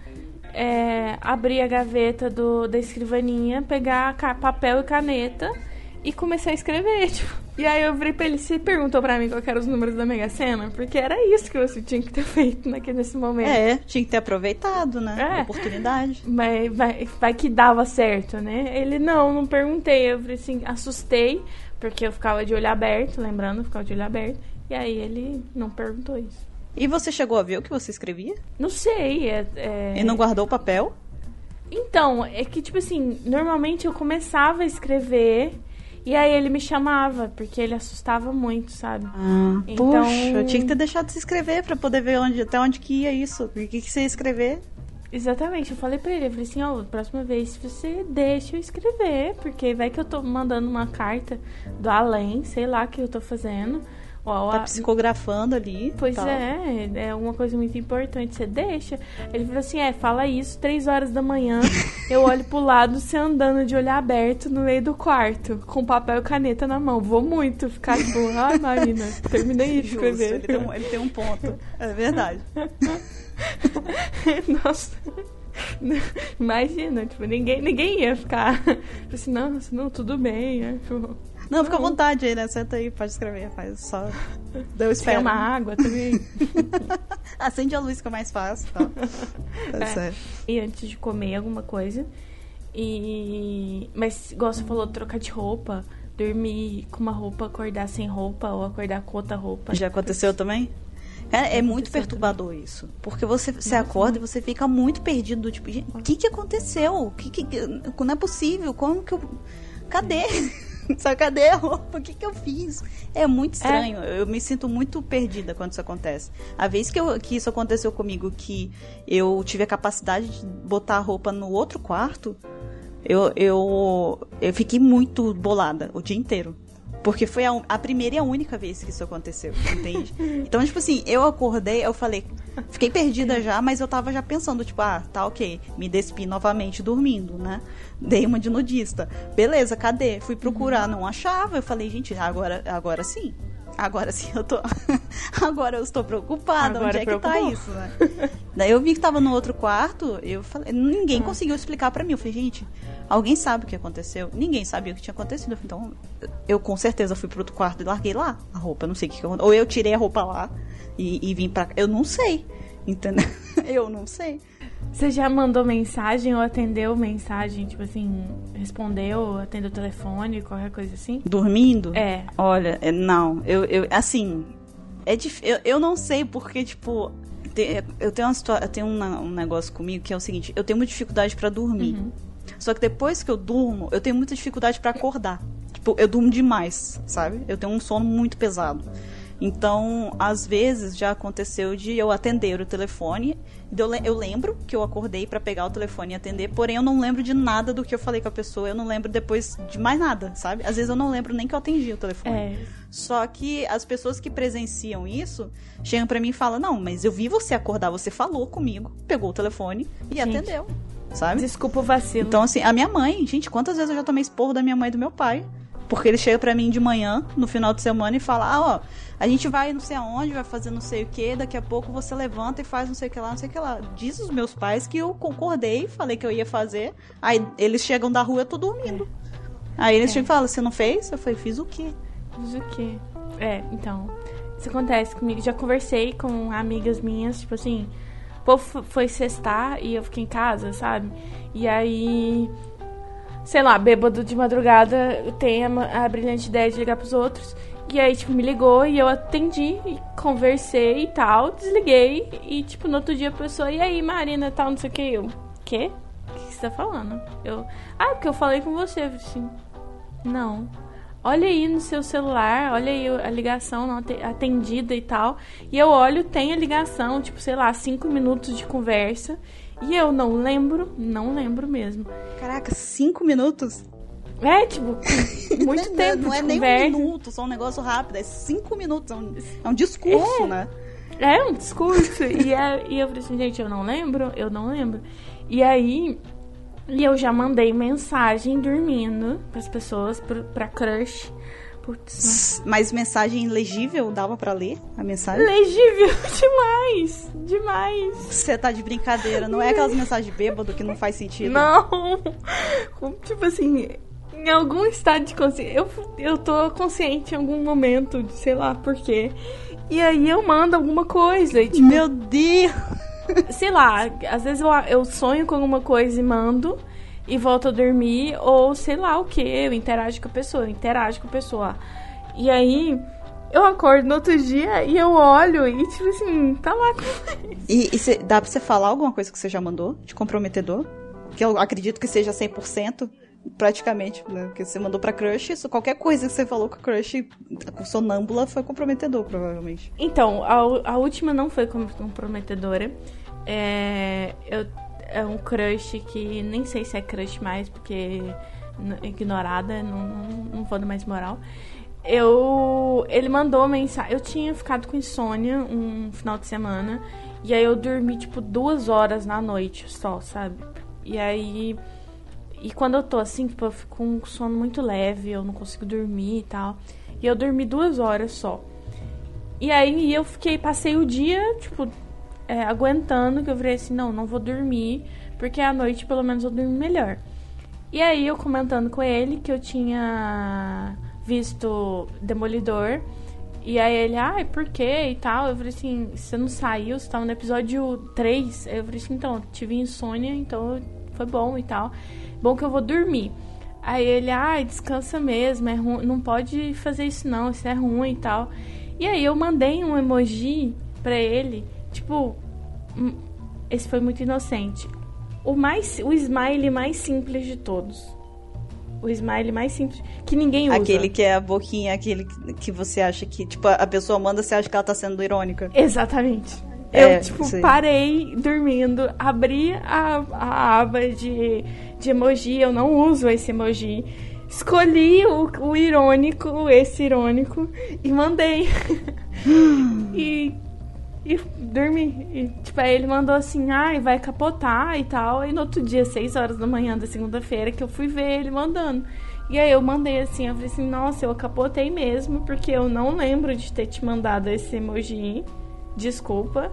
é, abrir a gaveta do, da escrivaninha, pegar papel e caneta e começar a escrever, tipo. E aí eu virei pra ele, você perguntou pra mim qual que eram os números da Mega Sena? Porque era isso que você tinha que ter feito naquele, nesse momento. É, tinha que ter aproveitado, né? É. A oportunidade. Mas vai, vai que dava certo, né? Ele, não, não perguntei. Eu falei assim, assustei, porque eu ficava de olho aberto, lembrando, eu ficava de olho aberto. E aí ele não perguntou isso. E você chegou a ver o que você escrevia? Não sei, é... é- E não guardou o papel? Então, é que, tipo assim, normalmente eu começava a escrever e aí ele me chamava, porque ele assustava muito, sabe? Ah, Então- Poxa, eu tinha que ter deixado de se escrever pra poder ver onde, até onde que ia isso. O que, que você ia escrever? Exatamente, eu falei pra ele, eu falei assim, ó, próxima vez você deixa eu escrever, porque vai que eu tô mandando uma carta do além, sei lá o que eu tô fazendo. Ó, Tá a- psicografando ali. Pois tal. é, é uma coisa muito importante, você deixa. Ele falou assim, é, fala isso, três horas da manhã, eu olho pro lado, você andando de olho aberto no meio do quarto, com papel e caneta na mão. Vou muito ficar tipo, ai Marina, terminei de escrever. ele, tem um, ele tem um ponto. É verdade. Nossa. Imagina, tipo, ninguém, ninguém ia ficar assim, nossa, não, tudo bem, né? Tipo, Não, fica à Não. vontade aí, né? Senta aí, pode escrever. Faz só. Deu espera. uma água também. Acende a luz, fica mais fácil. Tá, tá É. certo. e antes de comer alguma coisa. E. Mas, igual você falou, trocar de roupa, dormir com uma roupa, acordar sem roupa, ou acordar com outra roupa. Já aconteceu também? É, é muito perturbador isso. Porque você, você acorda e você fica muito perdido. Tipo, o que, que aconteceu? Que, que, não é possível? Como que eu. Cadê? Só cadê a roupa? O que, que eu fiz? É muito estranho. É. Eu me sinto muito perdida quando isso acontece. A vez que, eu, que isso aconteceu comigo, que eu tive a capacidade de botar a roupa no outro quarto, eu, eu, eu fiquei muito bolada o dia inteiro. Porque foi a, a, primeira e a única vez que isso aconteceu, entende? Então, tipo assim, eu acordei, eu falei, fiquei perdida já, mas eu tava já pensando, tipo, ah, tá ok, me despi novamente dormindo, né? Dei uma de nudista. Beleza, cadê? Fui procurar, não achava. Eu falei, gente, agora, agora sim. Agora sim eu tô. Agora eu estou preocupada. Agora Onde é preocupou. que tá isso, né? Daí eu vi que tava no outro quarto, eu falei, ninguém ah. conseguiu explicar para mim. Eu falei, gente, alguém sabe o que aconteceu? Ninguém sabia o que tinha acontecido. Então, eu com certeza fui pro outro quarto e larguei lá a roupa. Não sei o que, aconteceu. Ou eu tirei a roupa lá e, e vim pra cá. Eu não sei. Entendeu? eu não sei. Você já mandou mensagem ou atendeu mensagem? Tipo assim, respondeu, atendeu o telefone, qualquer coisa assim? Dormindo? É. Olha, é, não. Eu, eu assim, é dif... eu, eu não sei porque, tipo, eu tenho, uma situa... eu tenho um negócio comigo que é o seguinte: eu tenho muita dificuldade para dormir. Uhum. Só que depois que eu durmo, eu tenho muita dificuldade para acordar. Tipo, eu durmo demais, sabe? Eu tenho um sono muito pesado. Então, às vezes já aconteceu de eu atender o telefone. Eu lembro que eu acordei para pegar o telefone e atender, porém eu não lembro de nada do que eu falei com a pessoa. Eu não lembro depois de mais nada, sabe? Às vezes eu não lembro nem que eu atendi o telefone. É. Só que as pessoas que presenciam isso chegam para mim e falam: Não, mas eu vi você acordar, você falou comigo, pegou o telefone e gente. atendeu sabe? Desculpa o vacilo. Então, assim, a minha mãe, gente, quantas vezes eu já tomei esporro da minha mãe e do meu pai? Porque ele chega para mim de manhã, no final de semana, e fala: Ah, ó, a gente vai não sei aonde, vai fazer não sei o que, daqui a pouco você levanta e faz não sei o que lá, não sei o que lá. Diz os meus pais que eu concordei, falei que eu ia fazer. Aí eles chegam da rua, eu tô dormindo. Aí eles é. chegam e falam: Você não fez? Eu falei: Fiz o quê? Fiz o quê? É, então. Isso acontece comigo. Já conversei com amigas minhas, tipo assim. O povo foi cestar e eu fiquei em casa, sabe? E aí sei lá, bêbado de madrugada tem a, a, brilhante ideia de ligar pros outros. E aí, tipo, me ligou e eu atendi e conversei e tal, desliguei. E, tipo, no outro dia a pessoa, e aí, Marina, tal, não sei o que. Eu, quê? O que você tá falando? Eu, ah, porque eu falei com você. Assim, não. Olha aí no seu celular, olha aí a ligação não atendida e tal. E eu olho, tem a ligação, tipo, sei lá, cinco minutos de conversa. E eu não lembro, não lembro mesmo. Caraca, cinco minutos? É, tipo, muito não, tempo. Não é nem um minuto, só um negócio rápido, é cinco minutos. É um, é um discurso, é, né? É um discurso. e, é, e eu falei assim, gente, eu não lembro, eu não lembro. E aí, e eu já mandei mensagem dormindo pras pessoas, pra, pra crush. Putz, Mas mensagem legível dava para ler a mensagem? Legível demais, demais. Você tá de brincadeira, não é aquelas mensagens bêbado que não faz sentido. Não. Tipo assim, em algum estado de consciência, eu eu tô consciente em algum momento, de sei lá por quê. E aí eu mando alguma coisa e, tipo, Meu Deus. Sei lá, às vezes eu, eu sonho com alguma coisa e mando e volto a dormir, ou sei lá o que, eu interajo com a pessoa, eu interajo com a pessoa. E aí eu acordo no outro dia e eu olho e, tipo assim, tá lá com E, e cê, dá pra você falar alguma coisa que você já mandou de comprometedor? Que eu acredito que seja 100%, praticamente, né? Porque você mandou pra crush, isso, qualquer coisa que você falou com a crush com sonâmbula foi comprometedor, provavelmente. Então, a, a última não foi comprometedora. É, eu é um crush que nem sei se é crush mais, porque ignorada, não, não vou dar mais moral. Eu. Ele mandou mensagem. Eu tinha ficado com insônia um final de semana. E aí eu dormi, tipo, duas horas na noite só, sabe? E aí. E quando eu tô assim, tipo, eu fico com um sono muito leve, eu não consigo dormir e tal. E eu dormi duas horas só. E aí eu fiquei, passei o dia, tipo, é, aguentando, que eu falei assim, não, não vou dormir, porque à noite pelo menos eu durmo melhor. E aí eu comentando com ele que eu tinha visto Demolidor. E aí ele, ai, ah, por quê? E tal. Eu falei assim, você não saiu, você tava no episódio 3. Eu falei assim, então, tive insônia, então foi bom e tal. Bom que eu vou dormir. Aí ele, ai, ah, descansa mesmo, é ruim, não pode fazer isso não, isso é ruim e tal. E aí eu mandei um emoji pra ele, tipo, hum, esse foi muito inocente. O mais o smile mais simples de todos. O smile mais simples que ninguém usa. Aquele que é a boquinha, aquele que você acha que, tipo, a pessoa manda, você acha que ela tá sendo irônica. Exatamente. É, Eu, tipo, sei. parei dormindo, abri a, a aba de, de emoji, eu não uso esse emoji. Escolhi o, o irônico, esse irônico, e mandei. e, e dormi. E, tipo, aí ele mandou assim, ai, vai capotar e tal. E no outro dia, 6 horas da manhã da segunda-feira, que eu fui ver ele mandando. E aí eu mandei assim, eu falei assim, nossa, eu capotei mesmo, porque eu não lembro de ter te mandado esse emoji. Desculpa.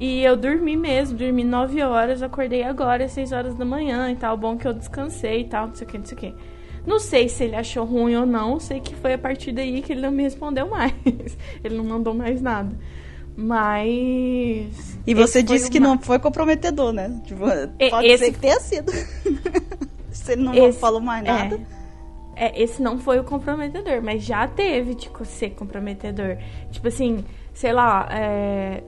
E eu dormi mesmo, dormi 9 horas, acordei agora, 6 horas da manhã e tal. Bom que eu descansei e tal, não sei o que, não sei o que. Não sei se ele achou ruim ou não, sei que foi a partir daí que ele não me respondeu mais. ele não mandou mais nada. Mas. E você disse que ma- não foi comprometedor, né? Tipo, E- pode esse- ser que tenha sido. Se ele não Esse- falou mais nada. É, é, esse não foi o comprometedor, mas já teve de co- ser comprometedor. Tipo assim, sei lá, é,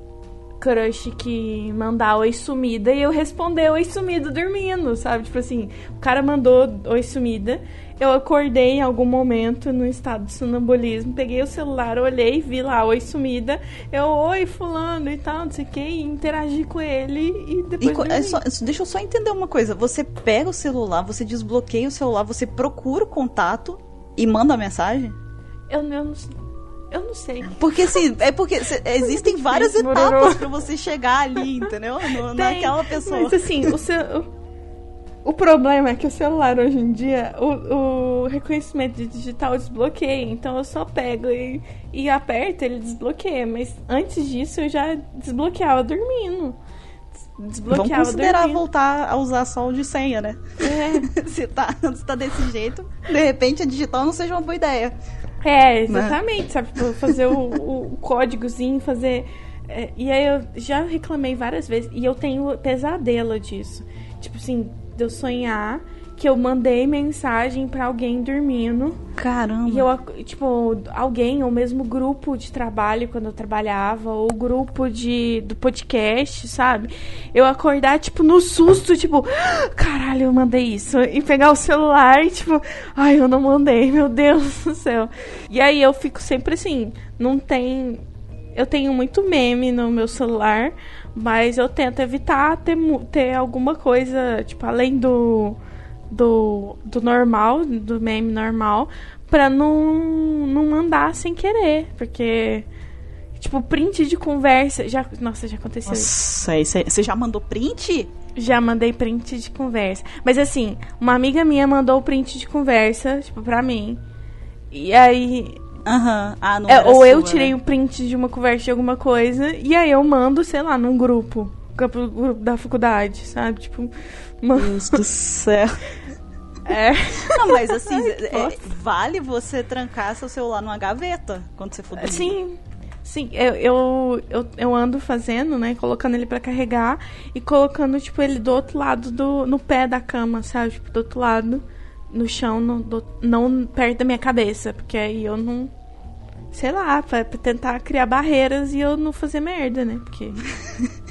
crush que mandar oi sumida e eu responder oi sumida dormindo, sabe? Tipo assim, o cara mandou oi sumida, eu acordei em algum momento no estado de sonambulismo, peguei o celular, olhei, vi lá oi sumida, eu oi fulano e tal, não sei o que, e interagi com ele e E depois co- é só- deixa eu só entender uma coisa. Você pega o celular, você desbloqueia o celular, você procura o contato e manda a mensagem? Eu, eu, não, eu não sei. Porque assim, é porque cê- existem várias etapas pra você chegar ali, entendeu? No- Tem, naquela pessoa. Mas assim, o, ce- o, problema é que o celular hoje em dia, o, o reconhecimento de digital desbloqueia. Então eu só pego e, e aperto, ele desbloqueia. Mas antes disso eu já desbloqueava dormindo. Vamos Desbloqueava considerar dormindo. voltar a usar só o de senha, né? É. se, tá, se tá desse jeito, de repente a digital não seja uma boa ideia. É, exatamente, sabe? Tipo, fazer o, o, o códigozinho, fazer. é, e aí eu já reclamei várias vezes e eu tenho pesadelo disso. Tipo assim, de eu sonhar que eu mandei mensagem pra alguém dormindo. Caramba. E eu, tipo, alguém, ou mesmo grupo de trabalho quando eu trabalhava, ou grupo de, do podcast, sabe? Eu acordar, tipo, no susto, tipo, caralho, eu mandei isso. E pegar o celular e, tipo, ai, eu não mandei, meu Deus do céu. E aí eu fico sempre assim, não tem. Eu tenho muito meme no meu celular, mas eu tento evitar ter, ter alguma coisa, tipo, além do do, do normal, do meme normal, pra não, não mandar sem querer. Porque, tipo, print de conversa. Já, nossa, já aconteceu isso. Nossa, isso você já mandou print? Já mandei print de conversa. Mas assim, uma amiga minha mandou o print de conversa, tipo, pra mim. E aí. Aham. Ah, não é, ou eu sua, tirei né? um print de uma conversa de alguma coisa. E aí eu mando, sei lá, num grupo. Grupo da faculdade, sabe? Tipo. Uma... Deus do céu. É. Não, mas assim, é- Nossa. vale você trancar seu celular numa gaveta quando você for dormir. Sim, sim, eu, eu, eu, eu ando fazendo, né? Colocando ele pra carregar e colocando, tipo, ele do outro lado do. no pé da cama, sabe? Tipo, do outro lado, no chão, no, do- não perto da minha cabeça, porque aí eu não. Sei lá, pra, pra tentar criar barreiras e eu não fazer merda, né? Porque.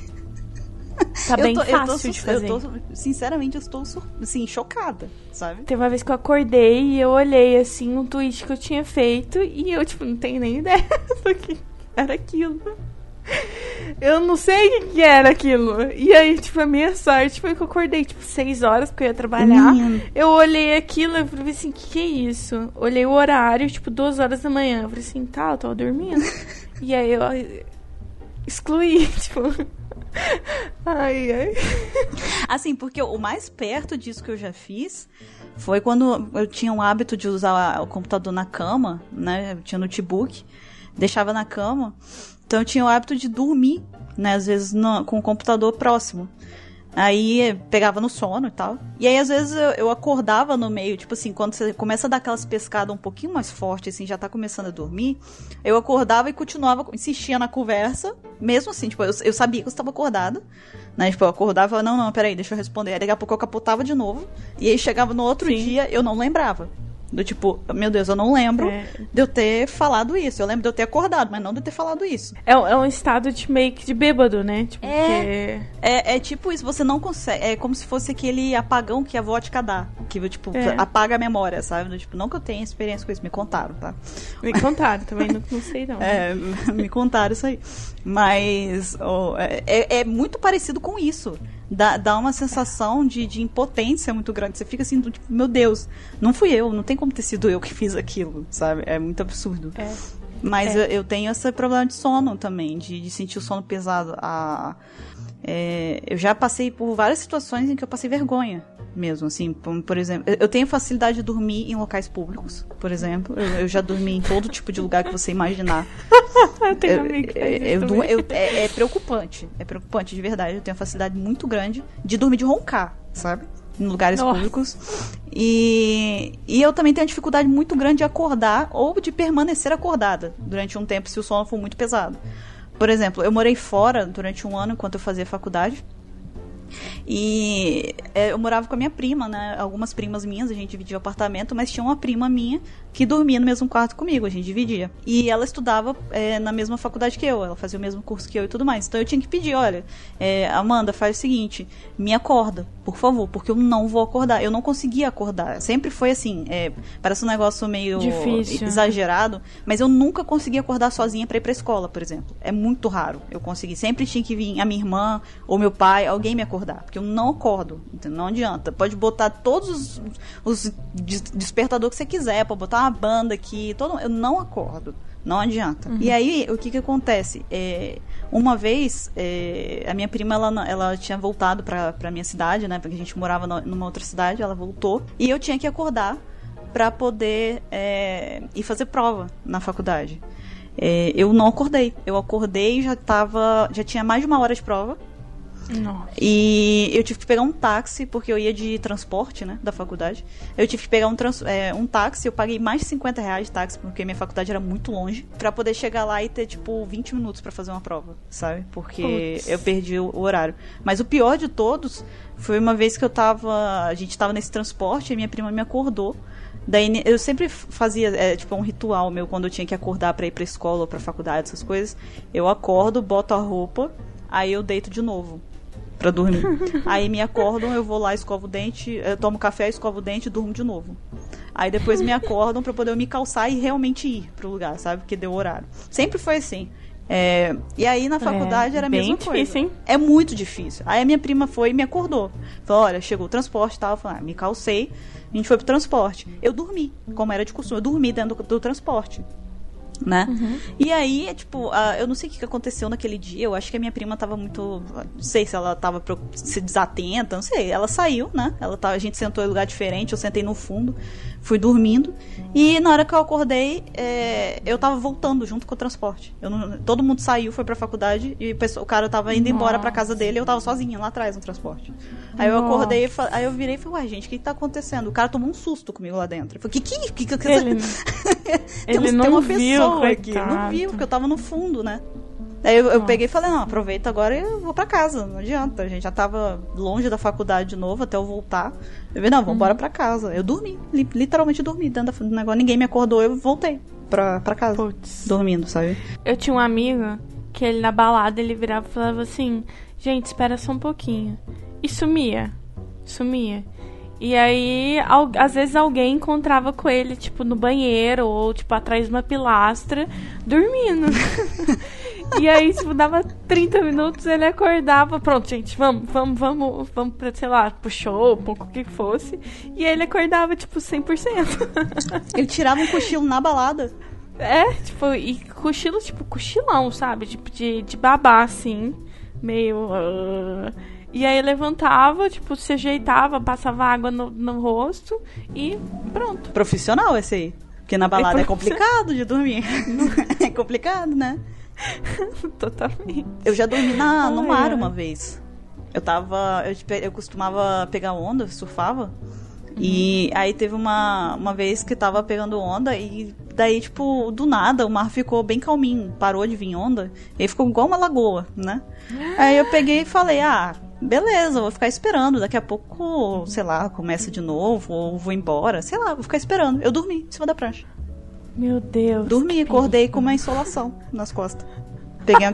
Tá Eu bem tô- eu tô fácil de fazer. Eu tô, sinceramente, eu estou assim, chocada, sabe? Teve uma vez que eu acordei e eu olhei assim um tweet que eu tinha feito e eu, tipo, não tenho nem ideia do que era aquilo. Eu não sei o que, era aquilo. E aí, tipo, a minha sorte foi que eu acordei, tipo, seis horas porque eu ia trabalhar. Menino. Eu olhei aquilo e falei assim, o que, que é isso? Olhei o horário, tipo, duas horas da manhã. Eu falei assim, tá, eu tava dormindo. e aí eu excluí, tipo. Ai, ai. Assim, porque o mais perto disso que eu já fiz foi quando eu tinha o hábito de usar o computador na cama, né? Eu tinha notebook, deixava na cama. Então eu tinha o hábito de dormir, né? Às vezes no- com o computador próximo. Aí eh, pegava no sono e tal. E aí, às vezes, eu, eu acordava no meio, tipo assim, quando você começa a dar aquelas pescadas um pouquinho mais forte, assim, já tá começando a dormir. Eu acordava e continuava, insistia na conversa, mesmo assim, tipo, eu, eu sabia que eu estava acordada. Né? Tipo, eu acordava e falava, não, não, peraí, deixa eu responder. Aí daqui a pouco eu capotava de novo. E aí chegava no outro Sim. dia, eu não lembrava. Do tipo, meu Deus, eu não lembro É. de eu ter falado isso. Eu lembro de eu ter acordado, mas não de eu ter falado isso. É, é um estado de meio que de bêbado, né? Tipo, É. que- É, é tipo isso, você não consegue. É como se fosse aquele apagão que a vodka dá. Que, tipo, É. apaga a memória, sabe? Do Tipo, não que eu tenha experiência com isso, me contaram, tá? Me contaram, também não, não sei não. É, me contaram isso aí. Mas ó, é, é- muito parecido com isso. Dá, dá uma sensação de, de impotência muito grande. Você fica assim, do tipo, meu Deus, não fui eu, não tem como ter sido eu que fiz aquilo, sabe? É muito absurdo. É. Mas É. eu, eu tenho esse problema de sono também, de, de sentir o sono pesado. A, é, eu já passei por várias situações em que eu passei vergonha mesmo, assim, por, exemplo, eu- eu tenho facilidade de dormir em locais públicos, por exemplo. Eu, eu já dormi em todo tipo de lugar que você imaginar. Eu tenho Eu- amigo que faz eu- eu eu- é, é preocupante. É preocupante, de verdade. Eu tenho uma facilidade muito grande de dormir de roncar, sabe? Em lugares Nossa. públicos. E, e eu também tenho uma dificuldade muito grande de acordar ou de permanecer acordada durante um tempo se o sono for muito pesado. Por exemplo, eu morei fora durante um ano enquanto eu fazia faculdade. E é, eu morava com a minha prima, né? Algumas primas minhas, a gente dividia o apartamento, mas tinha uma prima minha que dormia no mesmo quarto comigo, a gente dividia. E ela estudava é, na mesma faculdade que eu, ela fazia o mesmo curso que eu e tudo mais. Então eu tinha que pedir, olha, é, Amanda, faz o seguinte, me acorda, por favor, porque eu não vou acordar. Eu não conseguia acordar. Sempre foi assim, é, parece um negócio meio Difícil. exagerado, mas eu nunca consegui acordar sozinha pra ir pra escola, por exemplo. É muito raro eu conseguir. Sempre tinha que vir a minha irmã ou meu pai, alguém me acordar, porque eu não acordo. entendeu? Não adianta. Pode botar todos os, os des- despertador que você quiser, pode botar uma banda aqui, todo, eu não acordo. Não adianta. E aí, o que que acontece? É, uma vez, é, a minha prima, ela, ela tinha voltado pra, pra minha cidade, né? Porque a gente morava numa outra cidade, ela voltou. E eu tinha que acordar para poder é, ir fazer prova na faculdade. É, eu não acordei. Eu acordei e já tava. Já tinha mais de uma hora de prova. Nossa. E eu tive que pegar um táxi, porque eu ia de transporte, né, da faculdade. Eu tive que pegar um, trans- é, um táxi, eu paguei mais de 50 reais de táxi, porque minha faculdade era muito longe, pra poder chegar lá e ter, tipo, 20 minutos pra fazer uma prova, sabe? Porque Putz. eu perdi o, o horário. Mas o pior de todos foi uma vez que eu tava. A gente tava nesse transporte e minha prima me acordou. Daí eu sempre fazia, é, tipo, um ritual meu quando eu tinha que acordar pra ir pra escola ou pra faculdade, essas coisas. Eu acordo, boto a roupa, aí eu deito de novo pra dormir. Aí me acordam, eu vou lá, escovo o dente, tomo café, escovo o dente e durmo de novo. Aí depois me acordam pra poder eu me calçar e realmente ir pro lugar, sabe? Porque deu horário. Sempre foi assim. É, e aí na faculdade era a mesma difícil, coisa. hein? É muito difícil. Aí a minha prima foi e me acordou. Falou, olha, chegou o transporte e tal. Eu falei, ah, me calcei, a gente foi pro transporte. Eu dormi, como era de costume, eu dormi dentro do, do transporte. Né? E aí, é, tipo, ah, eu não sei o que aconteceu naquele dia. Eu acho que a minha prima tava muito. Não sei se ela tava se desatenta, não sei. Ela saiu, né? Ela tava, a gente sentou em lugar diferente, eu sentei no fundo, fui dormindo. E na hora que eu acordei, é, eu tava voltando junto com o transporte. Eu não- todo mundo saiu, foi pra faculdade e o, cara tava indo embora pra casa dele eu tava sozinha lá atrás no transporte. Aí eu Nossa. acordei, e fa- aí eu virei e falei, ué, gente, o que, que tá acontecendo? O cara tomou um susto comigo lá dentro. Eu falei, que que, que, que, que Ele, tem, ele um- não tem uma viu, pessoa aqui. Não viu, porque eu tava no fundo, né? Aí eu, eu peguei e falei, não, aproveita agora e eu vou pra casa. Não adianta. A gente já tava longe da faculdade de novo até eu voltar. Eu falei, não, vamos Uhum. embora pra casa. Eu dormi, li- literalmente dormi dentro do negócio. Ninguém me acordou, eu voltei pra, pra casa. Putz. Dormindo, sabe? Eu tinha um amigo que ele na balada ele virava e falava assim: Gente, espera só um pouquinho. E sumia. Sumia. E aí, al- às vezes alguém encontrava com ele, tipo, no banheiro ou, tipo, atrás de uma pilastra, dormindo. e aí, tipo, dava 30 minutos, ele acordava. Pronto, gente, vamos, vamos, vamos, vamos pra, sei lá, pro show, pro o que fosse. E aí ele acordava, tipo, 100%. Ele tirava um cochilo na balada. É, tipo, e cochilo, tipo, cochilão, sabe? Tipo, de, de babá, assim. Meio. ah. E aí levantava, tipo, se ajeitava, passava água no, no rosto e pronto. Profissional esse aí. Porque na balada é, profissional. complicado de dormir. é complicado, né? Totalmente. Eu já dormi na, no mar uma vez. Eu tava. Eu, eu costumava pegar onda, surfava. E aí teve uma, uma vez que tava pegando onda e daí, tipo, do nada o mar ficou bem calminho, parou de vir onda, e aí ficou igual uma lagoa, né? Aí eu peguei e falei, ah, beleza, vou ficar esperando. Daqui a pouco, sei lá, começa de novo, ou vou embora, sei lá, vou ficar esperando. Eu dormi em cima da prancha. Meu Deus. Dormi, acordei com uma insolação nas costas. Peguei a...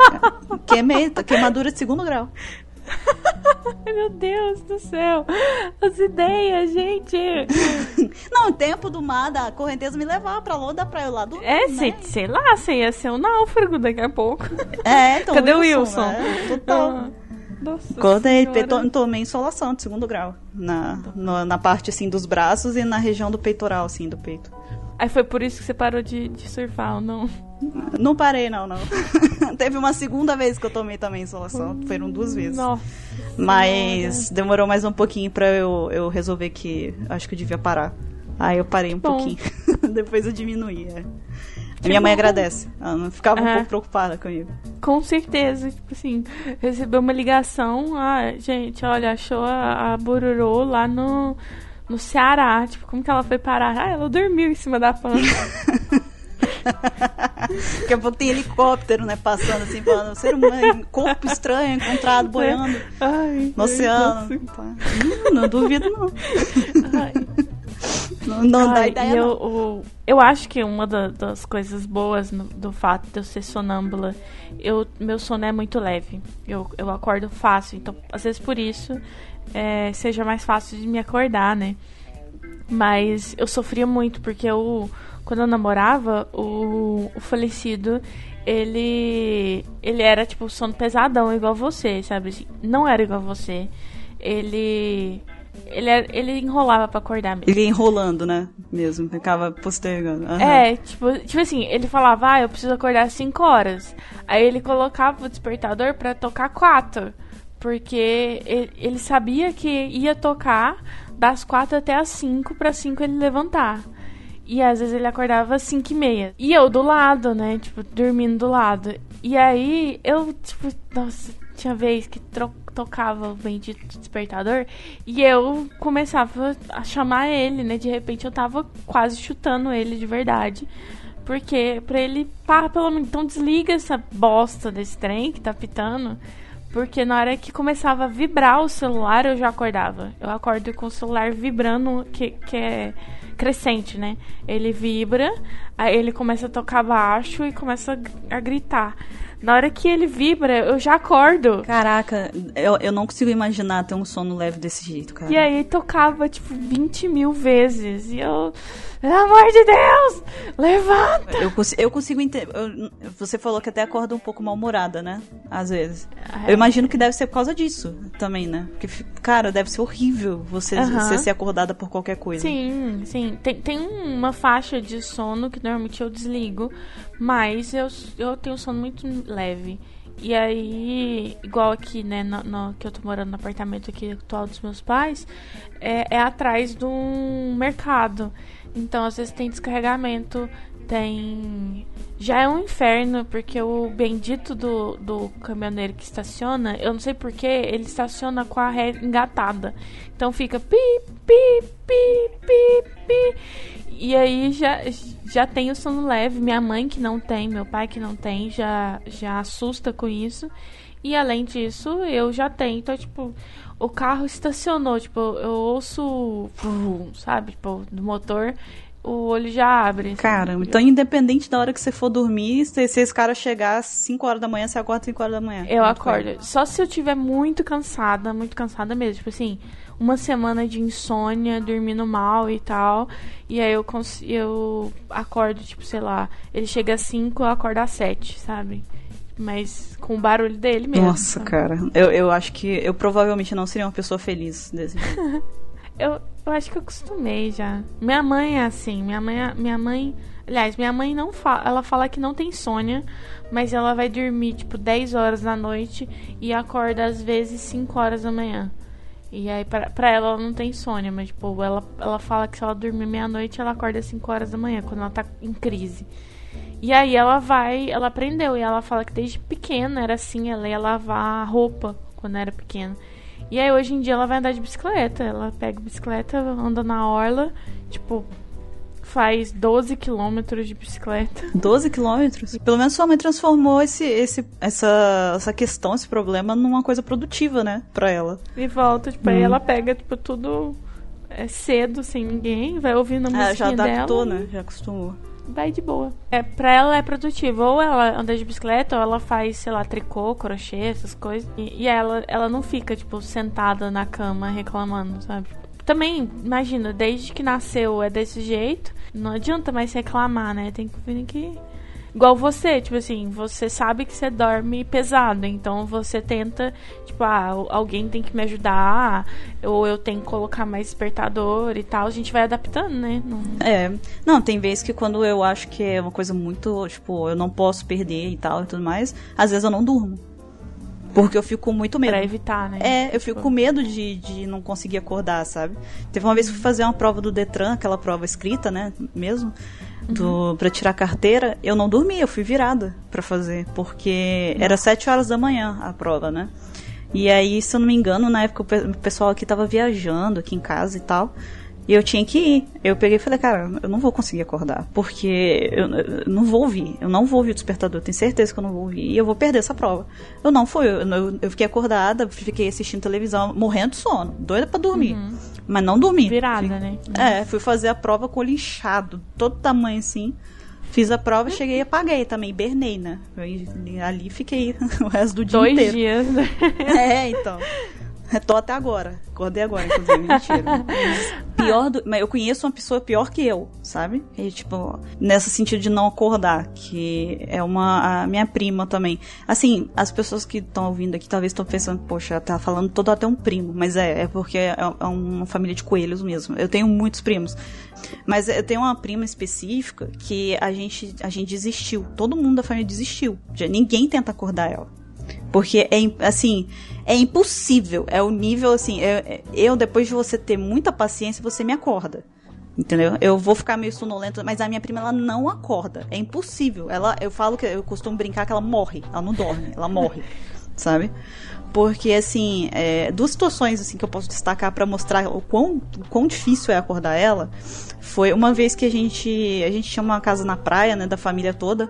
Queimei, queimadura de segundo grau. Meu Deus do céu. As ideias, gente. Não, o tempo do mar, da correnteza me levar pra longe da praia lá do. É, né? sei, lá, você ia ser um náufrago daqui a pouco. É, então. Cadê o Wilson? né? Total. Ah, Nossa Acordei, Senhora. to- tomei insolação de segundo grau. Na, no- na parte, assim, dos braços e na região do peitoral, assim, do peito. Aí foi por isso que você parou de, de surfar, ou não? Não parei, não, não. Teve uma segunda vez que eu tomei também insolação. Foram duas vezes. Nossa. Mas demorou mais um pouquinho pra eu, eu resolver que acho que eu devia parar. Aí eu parei um bom. pouquinho. Depois eu diminuí. É. A minha mãe bom. agradece. Ela não ficava um É. pouco preocupada comigo. Com certeza, tipo assim, recebeu uma ligação, ah, gente, olha, achou a, a Bururu lá no, no Ceará, tipo, como que ela foi parar? Ah, ela dormiu em cima da pampa. Daqui a pouco tem helicóptero, né? Passando assim, falando, ser humano, corpo estranho encontrado boiando Ai, no oceano. Hum, Não duvido, não. Ai. Não, não dá ideia, eu, o- eu acho que uma da- das coisas boas no- do fato de eu ser sonâmbula, eu, meu sono é muito leve. Eu, eu acordo fácil, então às vezes por isso é, seja mais fácil de me acordar, né? Mas eu sofria muito porque eu, quando eu namorava, o, o falecido, ele ele era tipo sono pesadão igual você, sabe? Assim, Não era igual você. Ele ele, ele enrolava pra acordar mesmo. Ele ia enrolando, né? Mesmo, ficava postergando. Aham. É, tipo, tipo assim, ele falava, ah, eu preciso acordar às 5 horas. Aí ele colocava o despertador pra tocar 4. Porque ele, sabia que ia tocar das 4 até as 5 pra 5 ele levantar. E às vezes ele acordava às 5 e meia. E eu do lado, né? Tipo, dormindo do lado. E aí eu, tipo, nossa, tinha vez que tocava o bendito despertador e eu começava a chamar ele, né? De repente eu tava quase chutando ele de verdade. Porque pra ele, pá, pelo menos, então desliga essa bosta desse trem que tá pitando. Porque na hora que começava a vibrar o celular, eu já acordava. Eu acordo com o celular vibrando, que, que é crescente, né? Ele vibra, aí ele começa a tocar baixo e começa a, gritar. Na hora que ele vibra, eu já acordo. Caraca, eu, eu não consigo imaginar ter um sono leve desse jeito, cara. E aí tocava, tipo, 20 mil vezes. E eu. Pelo amor de Deus! Levanta! Eu, cons- eu consigo entender. Você falou que até acorda um pouco mal-humorada, né? Às vezes. É. Eu imagino que deve ser por causa disso também, né? Porque, cara, deve ser horrível você, Aham. você ser acordada por qualquer coisa. Sim, sim. Tem, tem uma faixa de sono que normalmente eu desligo, mas eu, eu tenho sono muito leve. E aí, igual aqui, né, no, no- que eu tô morando no apartamento aqui atual dos meus pais, é, é atrás de um mercado. Então, às vezes tem descarregamento, tem. Já é um inferno, porque o bendito do, do caminhoneiro que estaciona, eu não sei porquê, ele estaciona com a ré engatada. Então fica pi, pi, pi, pi, pi. E aí já, já tem o sono leve. Minha mãe que não tem, meu pai que não tem, já, já assusta com isso. E além disso, eu já tenho. Então, tipo, o carro estacionou, tipo, eu ouço, sabe, tipo, do motor, o olho já abre. assim. Caramba, então independente da hora que você for dormir, se, se esse cara chegar às 5 horas da manhã, você acorda às 5 horas da manhã. Eu acordo. Só se eu tiver muito cansada, muito cansada mesmo. Tipo assim, uma semana de insônia, dormindo mal e tal. E aí eu, eu acordo, tipo, sei lá, ele chega às 5, eu acordo às 7, sabe? Mas com o barulho dele mesmo. Nossa, sabe? cara. Eu, eu acho que eu provavelmente não seria uma pessoa feliz desse jeito. Eu, eu acho que eu acostumei já. Minha mãe é assim. Minha mãe, minha mãe. Aliás, minha mãe não fala. Ela fala que não tem insônia, mas ela vai dormir tipo 10 horas da noite e acorda às vezes 5 horas da manhã. E aí, pra, pra ela, ela não tem insônia, mas tipo, ela, ela fala que se ela dormir meia-noite, ela acorda às 5 horas da manhã, quando ela tá em crise. E aí ela vai, ela aprendeu, e ela fala que desde pequena era assim, ela ia lavar roupa quando era pequena. E aí hoje em dia ela vai andar de bicicleta. Ela pega bicicleta, anda na orla, tipo, faz 12 quilômetros de bicicleta. 12 quilômetros? Pelo menos sua mãe transformou esse, esse, essa, essa questão, esse problema, numa coisa produtiva, né? Pra ela. E volta, tipo, aí ela pega, tipo, tudo é, cedo, sem ninguém, vai ouvindo a Ah, já música adaptou, dela. né? Já acostumou. Vai de boa. É, pra ela é produtivo. Ou ela anda de bicicleta, ou ela faz, sei lá, tricô, crochê, essas coisas. E, e ela, ela não fica, tipo, sentada na cama reclamando, sabe? Também, imagina, desde que nasceu é desse jeito, não adianta mais reclamar, né? Tem que vir que. Igual você, tipo assim, você sabe que você dorme pesado, então você tenta, tipo, ah, alguém tem que me ajudar, ou eu tenho que colocar mais despertador e tal. A gente vai adaptando, né? Não... É. Não, tem vezes que quando eu acho que é uma coisa muito, tipo, eu não posso perder e tal e tudo mais, às vezes eu não durmo. Porque eu fico com muito medo. Pra evitar, né? É, eu fico Tipo, com medo de, de não conseguir acordar, sabe? Teve uma vez que eu fui fazer uma prova do Detran, aquela prova escrita, né? Mesmo. Do, pra tirar carteira, eu não dormi, eu fui virada pra fazer. Porque era sete horas da manhã a prova, né? E aí, se eu não me engano, na época o pessoal aqui tava viajando aqui em casa e tal. E eu tinha que ir. Eu peguei e falei, cara, eu não vou conseguir acordar. Porque eu, eu não vou ouvir. Eu não vou ouvir o despertador. Eu tenho certeza que eu não vou ouvir. E eu vou perder essa prova. Eu não fui. Eu, eu, fiquei acordada, fiquei assistindo televisão, morrendo de sono. Doida pra dormir. Mas não dormi. Virada, né? É, fui fazer a prova com o olho inchado, todo tamanho assim. Fiz a prova, cheguei e apaguei também, hibernei, né? Eu, ali fiquei o resto do dia Dois inteiro. dias. né? É, então. Tô até agora. Acordei agora, inclusive. Mentira. Pior do... Mas eu conheço uma pessoa pior que eu, sabe? E, tipo, nesse sentido de não acordar, que é uma... A minha prima também. Assim, as pessoas que estão ouvindo aqui talvez estão pensando, poxa, tá falando todo até um primo. Mas é, é porque é, é uma família de coelhos mesmo. Eu tenho muitos primos. Mas eu tenho uma prima específica que a gente, a gente desistiu. Todo mundo da família desistiu. Ninguém tenta acordar ela. Porque é im- assim, é impossível. É o nível assim, é- é- eu depois de você ter muita paciência, você me acorda. Entendeu? Eu vou ficar meio sonolenta, mas a minha prima ela não acorda. É impossível. Ela, eu falo que eu costumo brincar que ela morre. Ela não dorme, ela morre. sabe? Porque assim, é, duas situações assim que eu posso destacar pra mostrar o quão, o quão difícil é acordar ela, foi uma vez que a gente a gente tinha uma casa na praia, né, da família toda.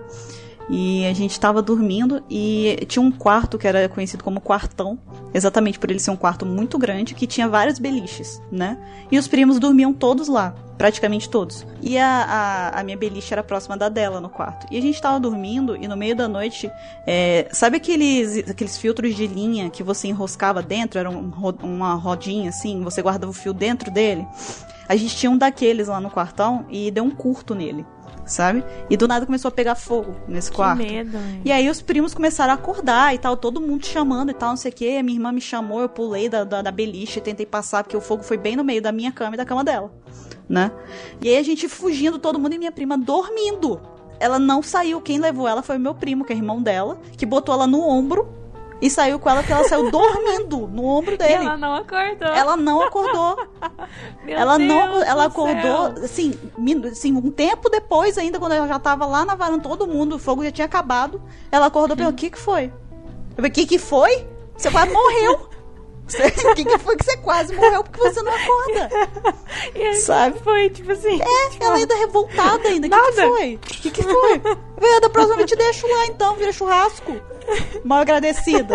E a gente tava dormindo e tinha um quarto que era conhecido como quartão, exatamente por ele ser um quarto muito grande, que tinha vários beliches, né? E os primos dormiam todos lá, praticamente todos. E a, a, a minha beliche era próxima da dela no quarto. E a gente tava dormindo e no meio da noite, é, sabe aqueles, aqueles filtros de linha que você enroscava dentro? Era um uma rodinha assim, você guardava o fio dentro dele? A gente tinha um daqueles lá no quartão e deu um curto nele. Sabe? E do nada começou a pegar fogo nesse Que quarto. medo, hein? E aí os primos começaram a acordar e tal, todo mundo chamando e tal, não sei o que. Minha irmã me chamou, eu pulei da, da, da beliche, tentei passar, porque o fogo foi bem no meio da minha cama e da cama dela, né? E aí a gente fugindo, todo mundo e minha prima dormindo. Ela não saiu, quem levou ela foi o meu primo, que é irmão dela, que botou ela no ombro e saiu com ela, que ela saiu dormindo no ombro E dele. ela não acordou. Ela não acordou. Ela não, Deus ela do acordou, céu. assim, assim, um tempo depois ainda, quando ela já tava lá na varanda, todo mundo, o fogo já tinha acabado. Ela acordou e perguntou, o que que foi? Eu falei, o que que foi? Você quase morreu. O que que foi que você quase morreu porque você não acorda? E aí, Sabe? Foi, tipo assim. É, ela ainda revoltada ainda. O que que foi? O que que foi? Vê, da próxima vez te deixo lá então, vira churrasco. Mal agradecida.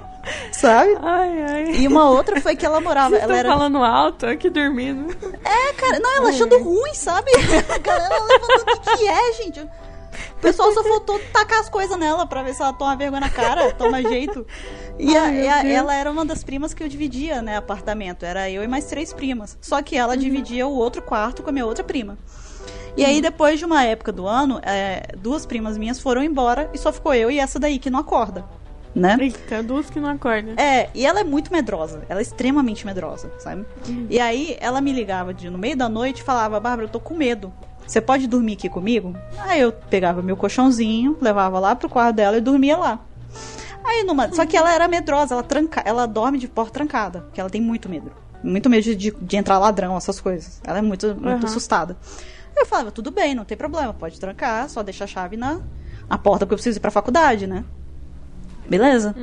Sabe? Ai, ai. E uma outra foi que ela morava, Vocês ela era falando alto, aqui dormindo. É, cara, não, ela achando ruim, sabe? A galera levantando o que, que é, gente. O pessoal só faltou tacar as coisas nela pra ver se ela toma vergonha na cara, toma jeito. E, Ai, a- ela era uma das primas que eu dividia, né, apartamento. Era eu e mais três primas. Só que ela dividia o outro quarto com a minha outra prima. E aí, depois de uma época do ano, é, duas primas minhas foram embora e só ficou eu e essa daí que não acorda, né? Eita, duas que não acordam. É, e ela é muito medrosa. Ela é extremamente medrosa, sabe? E aí ela me ligava de, no meio da noite e falava: Bárbara, eu tô com medo. Você pode dormir aqui comigo? Aí eu pegava meu colchãozinho, levava lá pro quarto dela e dormia lá. Aí numa. Só que ela era medrosa, ela tranca, ela dorme de porta trancada, porque ela tem muito medo. Muito medo de, de, entrar ladrão, essas coisas. Ela é muito, muito Uhum. assustada. Eu falava, tudo bem, não tem problema, pode trancar, só deixa a chave na, na porta, porque eu preciso ir pra faculdade, né? Beleza?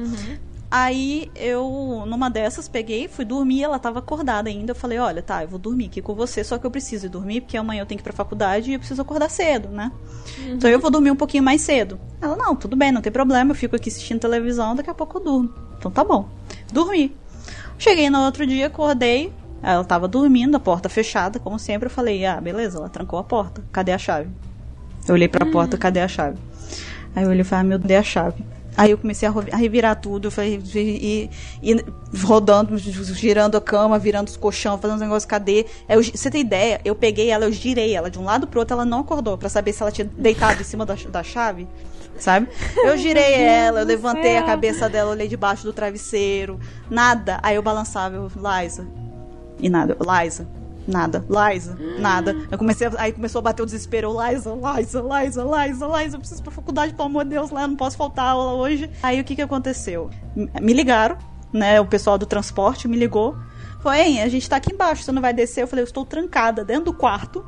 Aí eu, numa dessas, peguei, fui dormir, ela tava acordada ainda. Eu falei, olha, tá, eu vou dormir aqui com você, só que eu preciso ir dormir, porque amanhã eu tenho que ir pra faculdade e eu preciso acordar cedo, né? Uhum. Então eu vou dormir um pouquinho mais cedo. Ela, não, tudo bem, não tem problema, eu fico aqui assistindo televisão, daqui a pouco eu durmo. Então tá bom. Dormi. Cheguei no outro dia, acordei, ela tava dormindo, a porta fechada, como sempre. Eu falei, ah, beleza, ela trancou a porta. Cadê a chave? Eu olhei pra uhum. porta, cadê a chave? Aí eu olhei e falei, ah, meu Deus, a chave. Aí eu comecei a revirar tudo, eu falei, e, e, rodando, girando a cama, virando os colchão, fazendo um negócio, cadê? Eu, você tem ideia? Eu peguei ela, eu girei ela de um lado pro outro, ela não acordou, para saber se ela tinha deitado em cima da, da chave, sabe? Eu girei ela, eu levantei a cabeça dela, olhei debaixo do travesseiro, nada. Aí eu balançava, eu, Liza. E nada, Liza Nada. Liza, nada. Eu comecei, a, aí começou a bater o desespero. Liza, Liza, Liza, Liza, Liza, eu preciso ir pra faculdade, pelo amor de Deus, lá, eu não posso faltar aula hoje. Aí o que que aconteceu? Me ligaram, né, o pessoal do transporte me ligou. Falou, hein, a gente tá aqui embaixo, você não vai descer? Eu falei, eu estou trancada dentro do quarto.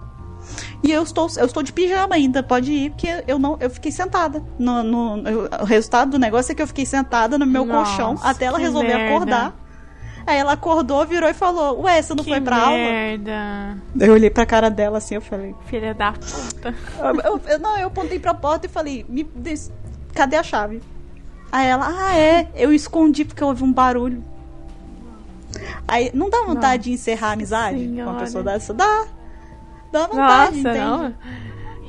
E eu estou, eu estou de pijama ainda, pode ir, porque eu não, eu fiquei sentada. No, no, o resultado do negócio é que eu fiquei sentada no meu Nossa, colchão até ela resolver merda. acordar. Aí ela acordou, virou e falou: Ué, você não que foi pra merda. aula? Eu olhei pra cara dela assim, eu falei: Filha da puta. Eu, eu, não, eu apontei pra porta e falei: Me, Cadê a chave? Aí ela: Ah, é, eu escondi porque eu ouvi um barulho. Aí não dá vontade Nossa de encerrar a amizade senhora. com uma pessoa dessa? Dá. Dá vontade, Nossa, entende? Não.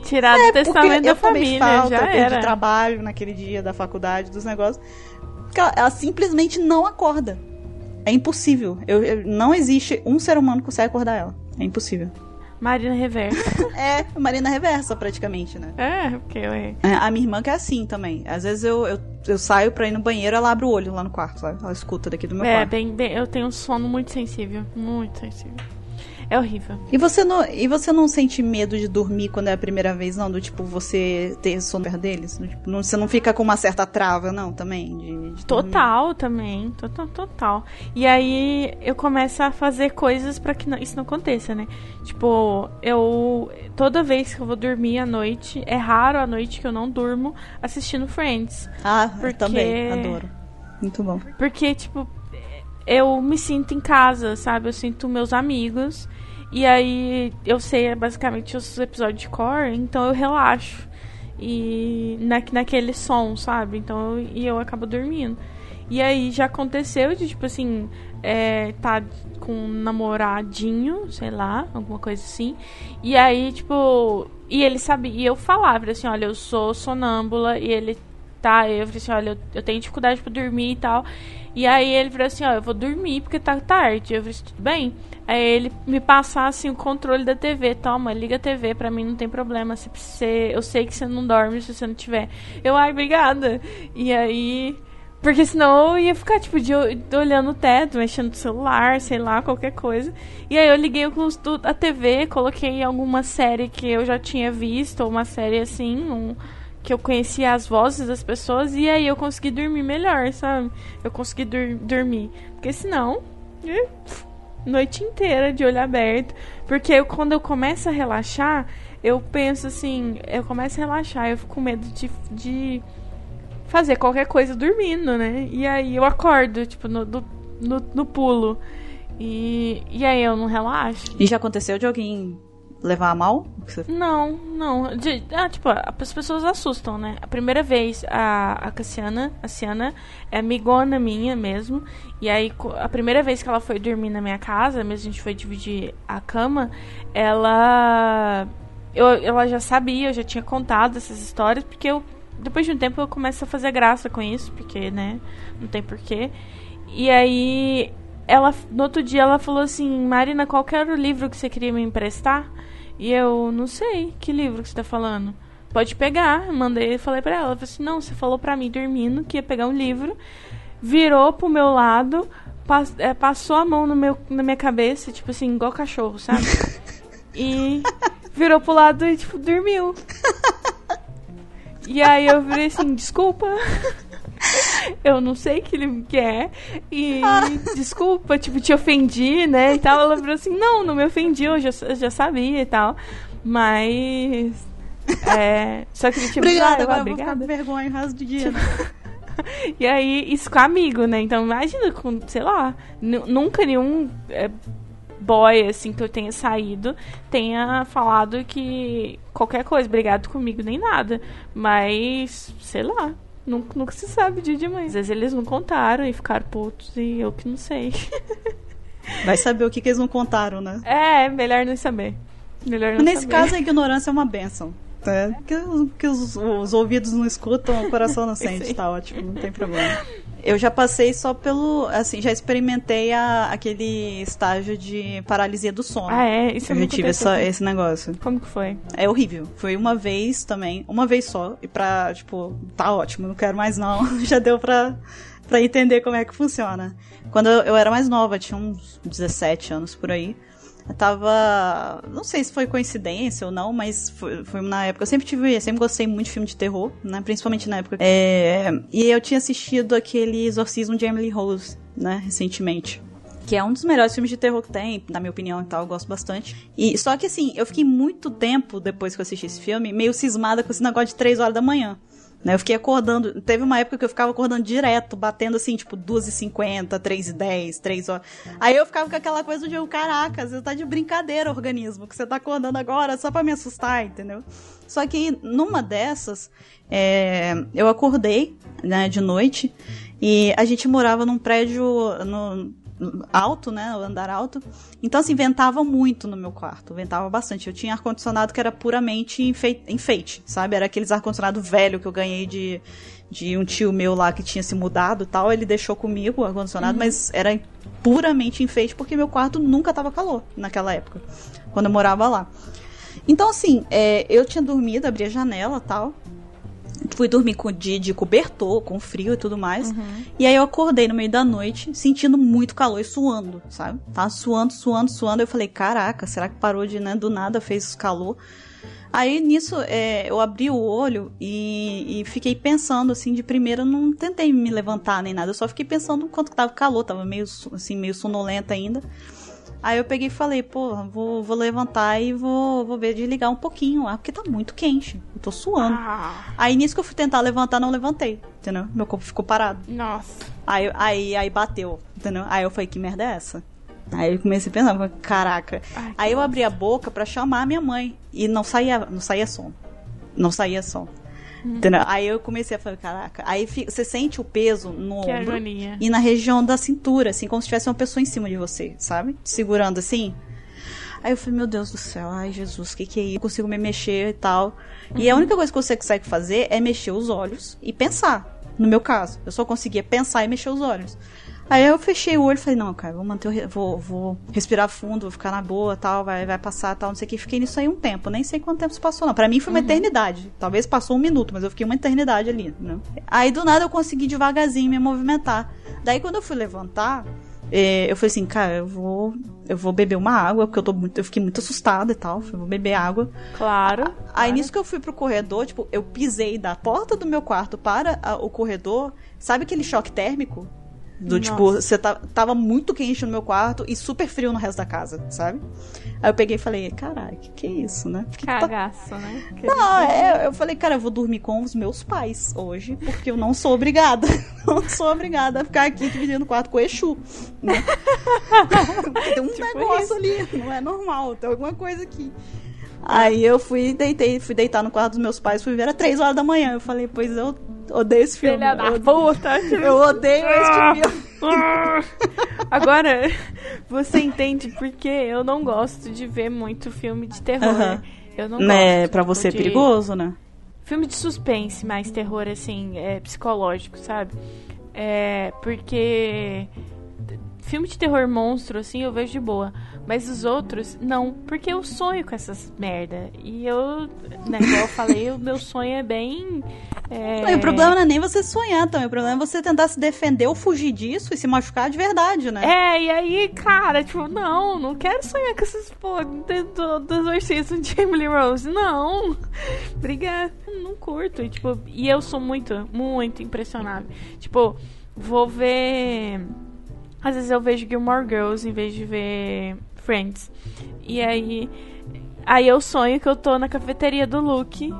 Tirar é, do testamento da família, falta, já era. de trabalho naquele dia da faculdade, dos negócios. Porque ela, ela simplesmente não acorda. É impossível. Eu, eu, não existe um ser humano que consegue acordar ela. É impossível. Marina Reversa. é, Marina Reversa, praticamente, né? É, porque eu é. A minha irmã que é assim também. Às vezes eu, eu, eu, saio pra ir no banheiro, ela abre o olho lá no quarto, sabe? Ela escuta daqui do meu é, quarto. É, bem, bem, eu tenho um sono muito sensível. Muito sensível. É horrível. E você não, e você não sente medo de dormir quando é a primeira vez, não? Do tipo, você ter sono deles? Do, tipo, não, você não fica com uma certa trava, não, também? De, de total, dormir? também. Total, total. E aí eu começo a fazer coisas para que não, isso não aconteça, né? Tipo, eu. Toda vez que eu vou dormir à noite, é raro a noite que eu não durmo assistindo Friends. Ah, porque... eu também. Adoro. Muito bom. Porque, tipo, eu me sinto em casa, sabe? Eu sinto meus amigos. E aí eu sei basicamente os episódios de core, então eu relaxo. E na, naquele som, sabe? Então eu, e eu acabo dormindo. E aí já aconteceu de, tipo assim, é, tá com um namoradinho, sei lá, alguma coisa assim. E aí, tipo. E ele sabia. E eu falava assim: olha, eu sou sonâmbula. E ele tá. Eu falei assim: olha, eu, eu tenho dificuldade pra dormir e tal. E aí ele falou assim: ó, eu vou dormir porque tá tarde. Eu falei tudo bem. Aí ele me passasse assim, o controle da TV. Toma, liga a TV, pra mim não tem problema. Se você, eu sei que você não dorme se você não tiver. Eu, ai, obrigada. E aí. Porque senão eu ia ficar, tipo, de olhando o teto, mexendo no celular, sei lá, qualquer coisa. E aí eu liguei a TV, coloquei alguma série que eu já tinha visto, ou uma série assim, um, que eu conhecia as vozes das pessoas, e aí eu consegui dormir melhor, sabe? Eu consegui dur dormir. Porque senão. Eh, noite inteira de olho aberto. Porque eu, quando eu começo a relaxar, eu penso assim, eu começo a relaxar, eu fico com medo de, de fazer qualquer coisa dormindo, né? E aí eu acordo, tipo, no, no, no pulo. E, e aí eu não relaxo. E já aconteceu de alguém levar a mal? Não, não. De, ah, tipo, as pessoas assustam, né? A primeira vez, a, a Cassiana, a Ciana, é amigona minha mesmo. E aí, a primeira vez que ela foi dormir na minha casa, mesmo a gente foi dividir a cama, ela. Eu, ela já sabia, eu já tinha contado essas histórias, porque eu, depois de um tempo eu começo a fazer graça com isso, porque, né, não tem porquê. E aí, ela, no outro dia ela falou assim, Marina, qual era o livro que você queria me emprestar? E eu, não sei, que livro que você tá falando? Pode pegar. Mandei, falei pra ela. Ela falou assim, não, você falou pra mim dormindo que ia pegar um livro. Virou pro meu lado, pass, é, passou a mão no meu, na minha cabeça, tipo assim, igual cachorro, sabe? e virou pro lado e, tipo, dormiu. E aí eu virei assim, desculpa. eu não sei que ele quer. E desculpa, tipo, te ofendi, né? E tal. Ela falou assim, não, não me ofendi, eu já, eu já sabia e tal. Mas. É, só que ele tinha Obrigada, agora eu vou ficar com vergonha o resto do dia. Tipo, e aí, isso com amigo, né? Então imagina com, sei lá, nunca nenhum é, boy, assim, que eu tenha saído, tenha falado que qualquer coisa, obrigado comigo, nem nada. Mas, sei lá, nunca, nunca se sabe dia de mãe. Às vezes eles não contaram e ficaram putos e eu que não sei. Vai saber o que, que eles não contaram, né? É, melhor não saber. Melhor não Nesse saber. caso, a ignorância é uma benção. É, que, que os, os, ouvidos não escutam, o coração não sente, tá ótimo, não tem problema. Eu já passei só pelo. Assim, já experimentei a, aquele estágio de paralisia do sono. Ah, é? Isso eu é já tive essa, esse negócio. Como que foi? É horrível. Foi uma vez também, uma vez só. E pra, tipo, tá ótimo, não quero mais não. já deu pra, pra entender como é que funciona. Quando eu, eu era mais nova, tinha uns 17 anos por aí. Tava. Não sei se foi coincidência ou não, mas foi, foi na época. Eu sempre tive. Eu sempre gostei muito de filme de terror, né? Principalmente na época. É, e eu tinha assistido aquele Exorcismo de Emily Rose, né? Recentemente. Que é um dos melhores filmes de terror que tem, na minha opinião e tal, eu gosto bastante. E só que assim, eu fiquei muito tempo depois que eu assisti esse filme, meio cismada com esse negócio de 3 horas da manhã. Né? Eu fiquei acordando. Teve uma época que eu ficava acordando direto, batendo assim, tipo, 2h50, 3h10, 3 horas. Aí eu ficava com aquela coisa de, caraca, você tá de brincadeira, organismo, que você tá acordando agora só pra me assustar, entendeu? Só que numa dessas, é, eu acordei, né, de noite, e a gente morava num prédio. No, alto, né? O andar alto. Então, assim, ventava muito no meu quarto. Ventava bastante. Eu tinha ar-condicionado que era puramente enfeite, enfeite, sabe? Era aqueles ar-condicionado velho que eu ganhei de, de um tio meu lá que tinha se mudado tal. Ele deixou comigo o ar-condicionado, uhum. mas era puramente enfeite porque meu quarto nunca tava calor naquela época, quando eu morava lá. Então, assim, é, eu tinha dormido, abri a janela tal fui dormir com, de, de cobertor, com frio e tudo mais. Uhum. E aí eu acordei no meio da noite, sentindo muito calor e suando, sabe? Tava suando, suando, suando. Eu falei, caraca, será que parou de, né, do nada fez calor? Aí nisso é, eu abri o olho e, e, fiquei pensando assim, de primeira não tentei me levantar nem nada, eu só fiquei pensando quanto que tava calor, tava meio assim, meio sonolenta ainda. Aí eu peguei e falei, pô, vou, vou levantar e vou, vou ver de ligar um pouquinho lá, porque tá muito quente. Eu tô suando. Ah. Aí nisso que eu fui tentar levantar, não levantei, entendeu? Meu corpo ficou parado. Nossa. Aí, aí, aí bateu, entendeu? Aí eu falei, que merda é essa? Aí eu comecei a pensar, caraca. Ai, aí eu abri a boca para chamar a minha mãe e não saía, não saía som. Não saía som. Uhum. Aí eu comecei a falar, caraca. Aí você sente o peso no que ombro agonia. e na região da cintura, assim, como se tivesse uma pessoa em cima de você, sabe? Segurando assim. Aí eu falei, meu Deus do céu, ai Jesus, o que, que é isso? Eu consigo me mexer e tal. Uhum. E a única coisa que você consegue fazer é mexer os olhos e pensar. No meu caso, eu só conseguia pensar e mexer os olhos. Aí eu fechei o olho e falei, não, cara, vou manter, vou, vou respirar fundo, vou ficar na boa, tal, vai, vai passar, tal, não sei o que. Fiquei nisso aí um tempo, nem sei quanto tempo se passou, não. Pra mim foi uma uhum. eternidade. Talvez passou um minuto, mas eu fiquei uma eternidade ali, né? Aí do nada eu consegui devagarzinho me movimentar. Daí quando eu fui levantar, é, eu falei assim, cara, eu vou, eu vou beber uma água, porque eu tô muito, eu fiquei muito assustada e tal. Eu vou beber água. Claro. Aí claro. nisso que eu fui pro corredor, tipo, eu pisei da porta do meu quarto para a, o corredor. Sabe aquele choque térmico? Do tipo, Nossa. tipo, você tá, tava muito quente no meu quarto e super frio no resto da casa, sabe? Aí eu peguei e falei, caralho, que que é isso, né? Que Cagaço, tá... né? Que não, é, eu falei, cara, eu vou dormir com os meus pais hoje, porque eu não sou obrigada. não sou obrigada a ficar aqui dividindo o quarto com o Exu. Né? tem um tipo negócio isso. ali, não é normal, tem alguma coisa aqui. Aí eu fui deitei, fui deitar no quarto dos meus pais, fui ver, era três horas da manhã. Eu falei, pois eu odeio esse filme. Filha da puta! Eu odeio esse ah. filme. Agora, você entende porque eu não gosto de ver muito filme de terror. Eu não né, gosto. Pra você é de... é perigoso, né? Filme de suspense, mais terror, assim, é, psicológico, sabe? É, porque filme de terror monstro, assim, eu vejo de boa. Mas os outros, não. Porque eu sonho com essas merda. E eu, né, como eu falei, o meu sonho é bem. É... Não, o problema não é nem você sonhar também. O problema é você tentar se defender ou fugir disso e se machucar de verdade, né? É, e aí, cara, tipo, não, não quero sonhar com essas porra do, do exorcismo de Emily Rose. Não. Obrigada. Não curto. E, tipo, e eu sou muito, muito impressionada. Tipo, vou ver. Às vezes eu vejo Gilmore Girls em vez de ver Friends. E aí. Aí eu sonho que eu tô na cafeteria do Luke,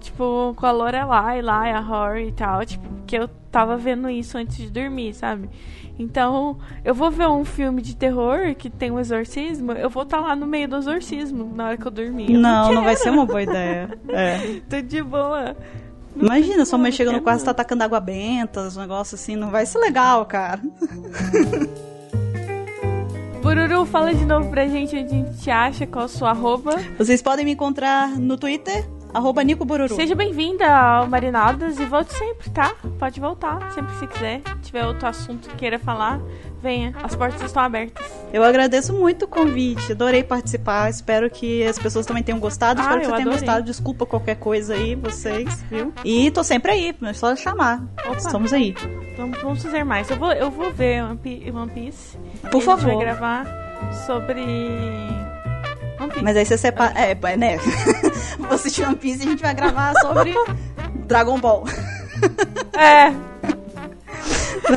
tipo, com a Lorelai lá, e a Rory e tal, tipo, que eu tava vendo isso antes de dormir, sabe? Então, eu vou ver um filme de terror que tem um exorcismo, eu vou estar tá lá no meio do exorcismo na hora que eu dormir. Eu não, não, não vai ser uma boa ideia. É. Tô de boa. Imagina, sua mãe chega no quarto e tá atacando água benta, os negócios assim, não vai ser legal, cara. Bururu, fala de novo pra gente onde a gente acha, qual a sua arroba. Vocês podem me encontrar no Twitter, arroba Nico Bururu. Seja bem-vinda ao Marinadas e volte sempre, tá? Pode voltar, sempre que quiser. Se tiver outro assunto que queira falar, venha. As portas estão abertas. Eu agradeço muito o convite, adorei participar. Espero que as pessoas também tenham gostado. Ah, Espero que você tenha gostado. Desculpa qualquer coisa aí, vocês, viu? E tô sempre aí, é só chamar. Opa. Estamos aí. Vamos, vamos fazer mais. Eu vou, eu vou ver One Piece. Por a favor. gente vai gravar sobre. Mas aí você separa. É, é, né? Vou assistir One Piece e a gente vai gravar sobre Dragon Ball. É,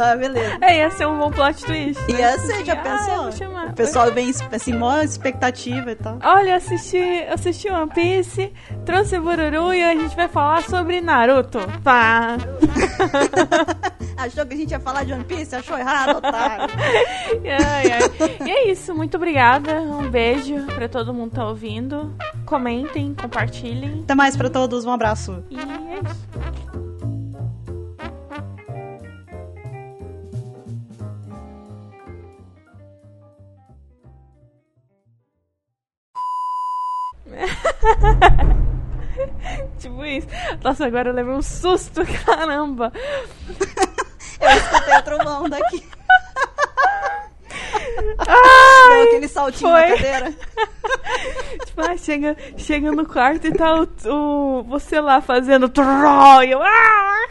Ah, beleza. é, ia ser um bom plot twist. né? Ia ser, já Ah, pensou? chamar. o pessoal vem assim, maior expectativa e tal. Olha, eu assisti, assisti One Piece, trouxe Bururu e a gente vai falar sobre Naruto. Tá. Achou que a gente ia falar de One Piece? Achou errado, otário. Ai, ai. E é isso, muito obrigada. Um beijo pra todo mundo que tá ouvindo. Comentem, compartilhem. Até mais pra todos, um abraço. E é isso. tipo isso. Nossa, agora eu levei um susto, caramba. Eu escutei o trovão daqui. Ai, Deu aquele saltinho foi. na cadeira. tipo, ah, chega, chega no quarto e tá o, o- você lá fazendo tró, e eu, ah!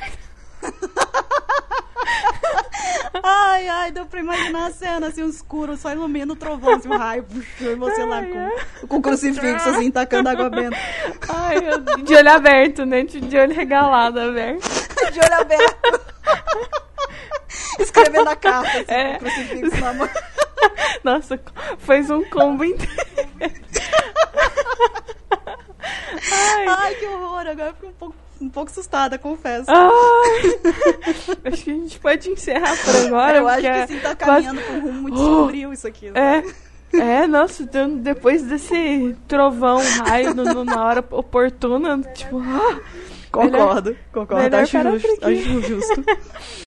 Ai, ai, deu pra imaginar a cena assim, um escuro, só ilumina o trovão, assim, um raio, e você lá com, com o crucifixo, assim, tacando água benta. Ai, eu- de olho aberto, né? De de olho regalado aberto. De olho aberto. Escrevendo a carta, assim, É. com o crucifixo na mão. Nossa, fez um combo inteiro. Ai, Ai, que horror, agora eu fico um pouco, um pouco assustada, confesso. ai. Acho que a gente pode encerrar por agora. eu acho que assim tá caminhando pra um rumo muito Oh. sombrio isso aqui. sabe? É. É, nossa, então, depois desse trovão, raio no- na hora oportuna, tipo, ah, Concordo, concordo, melhor acho por justo, acho justo.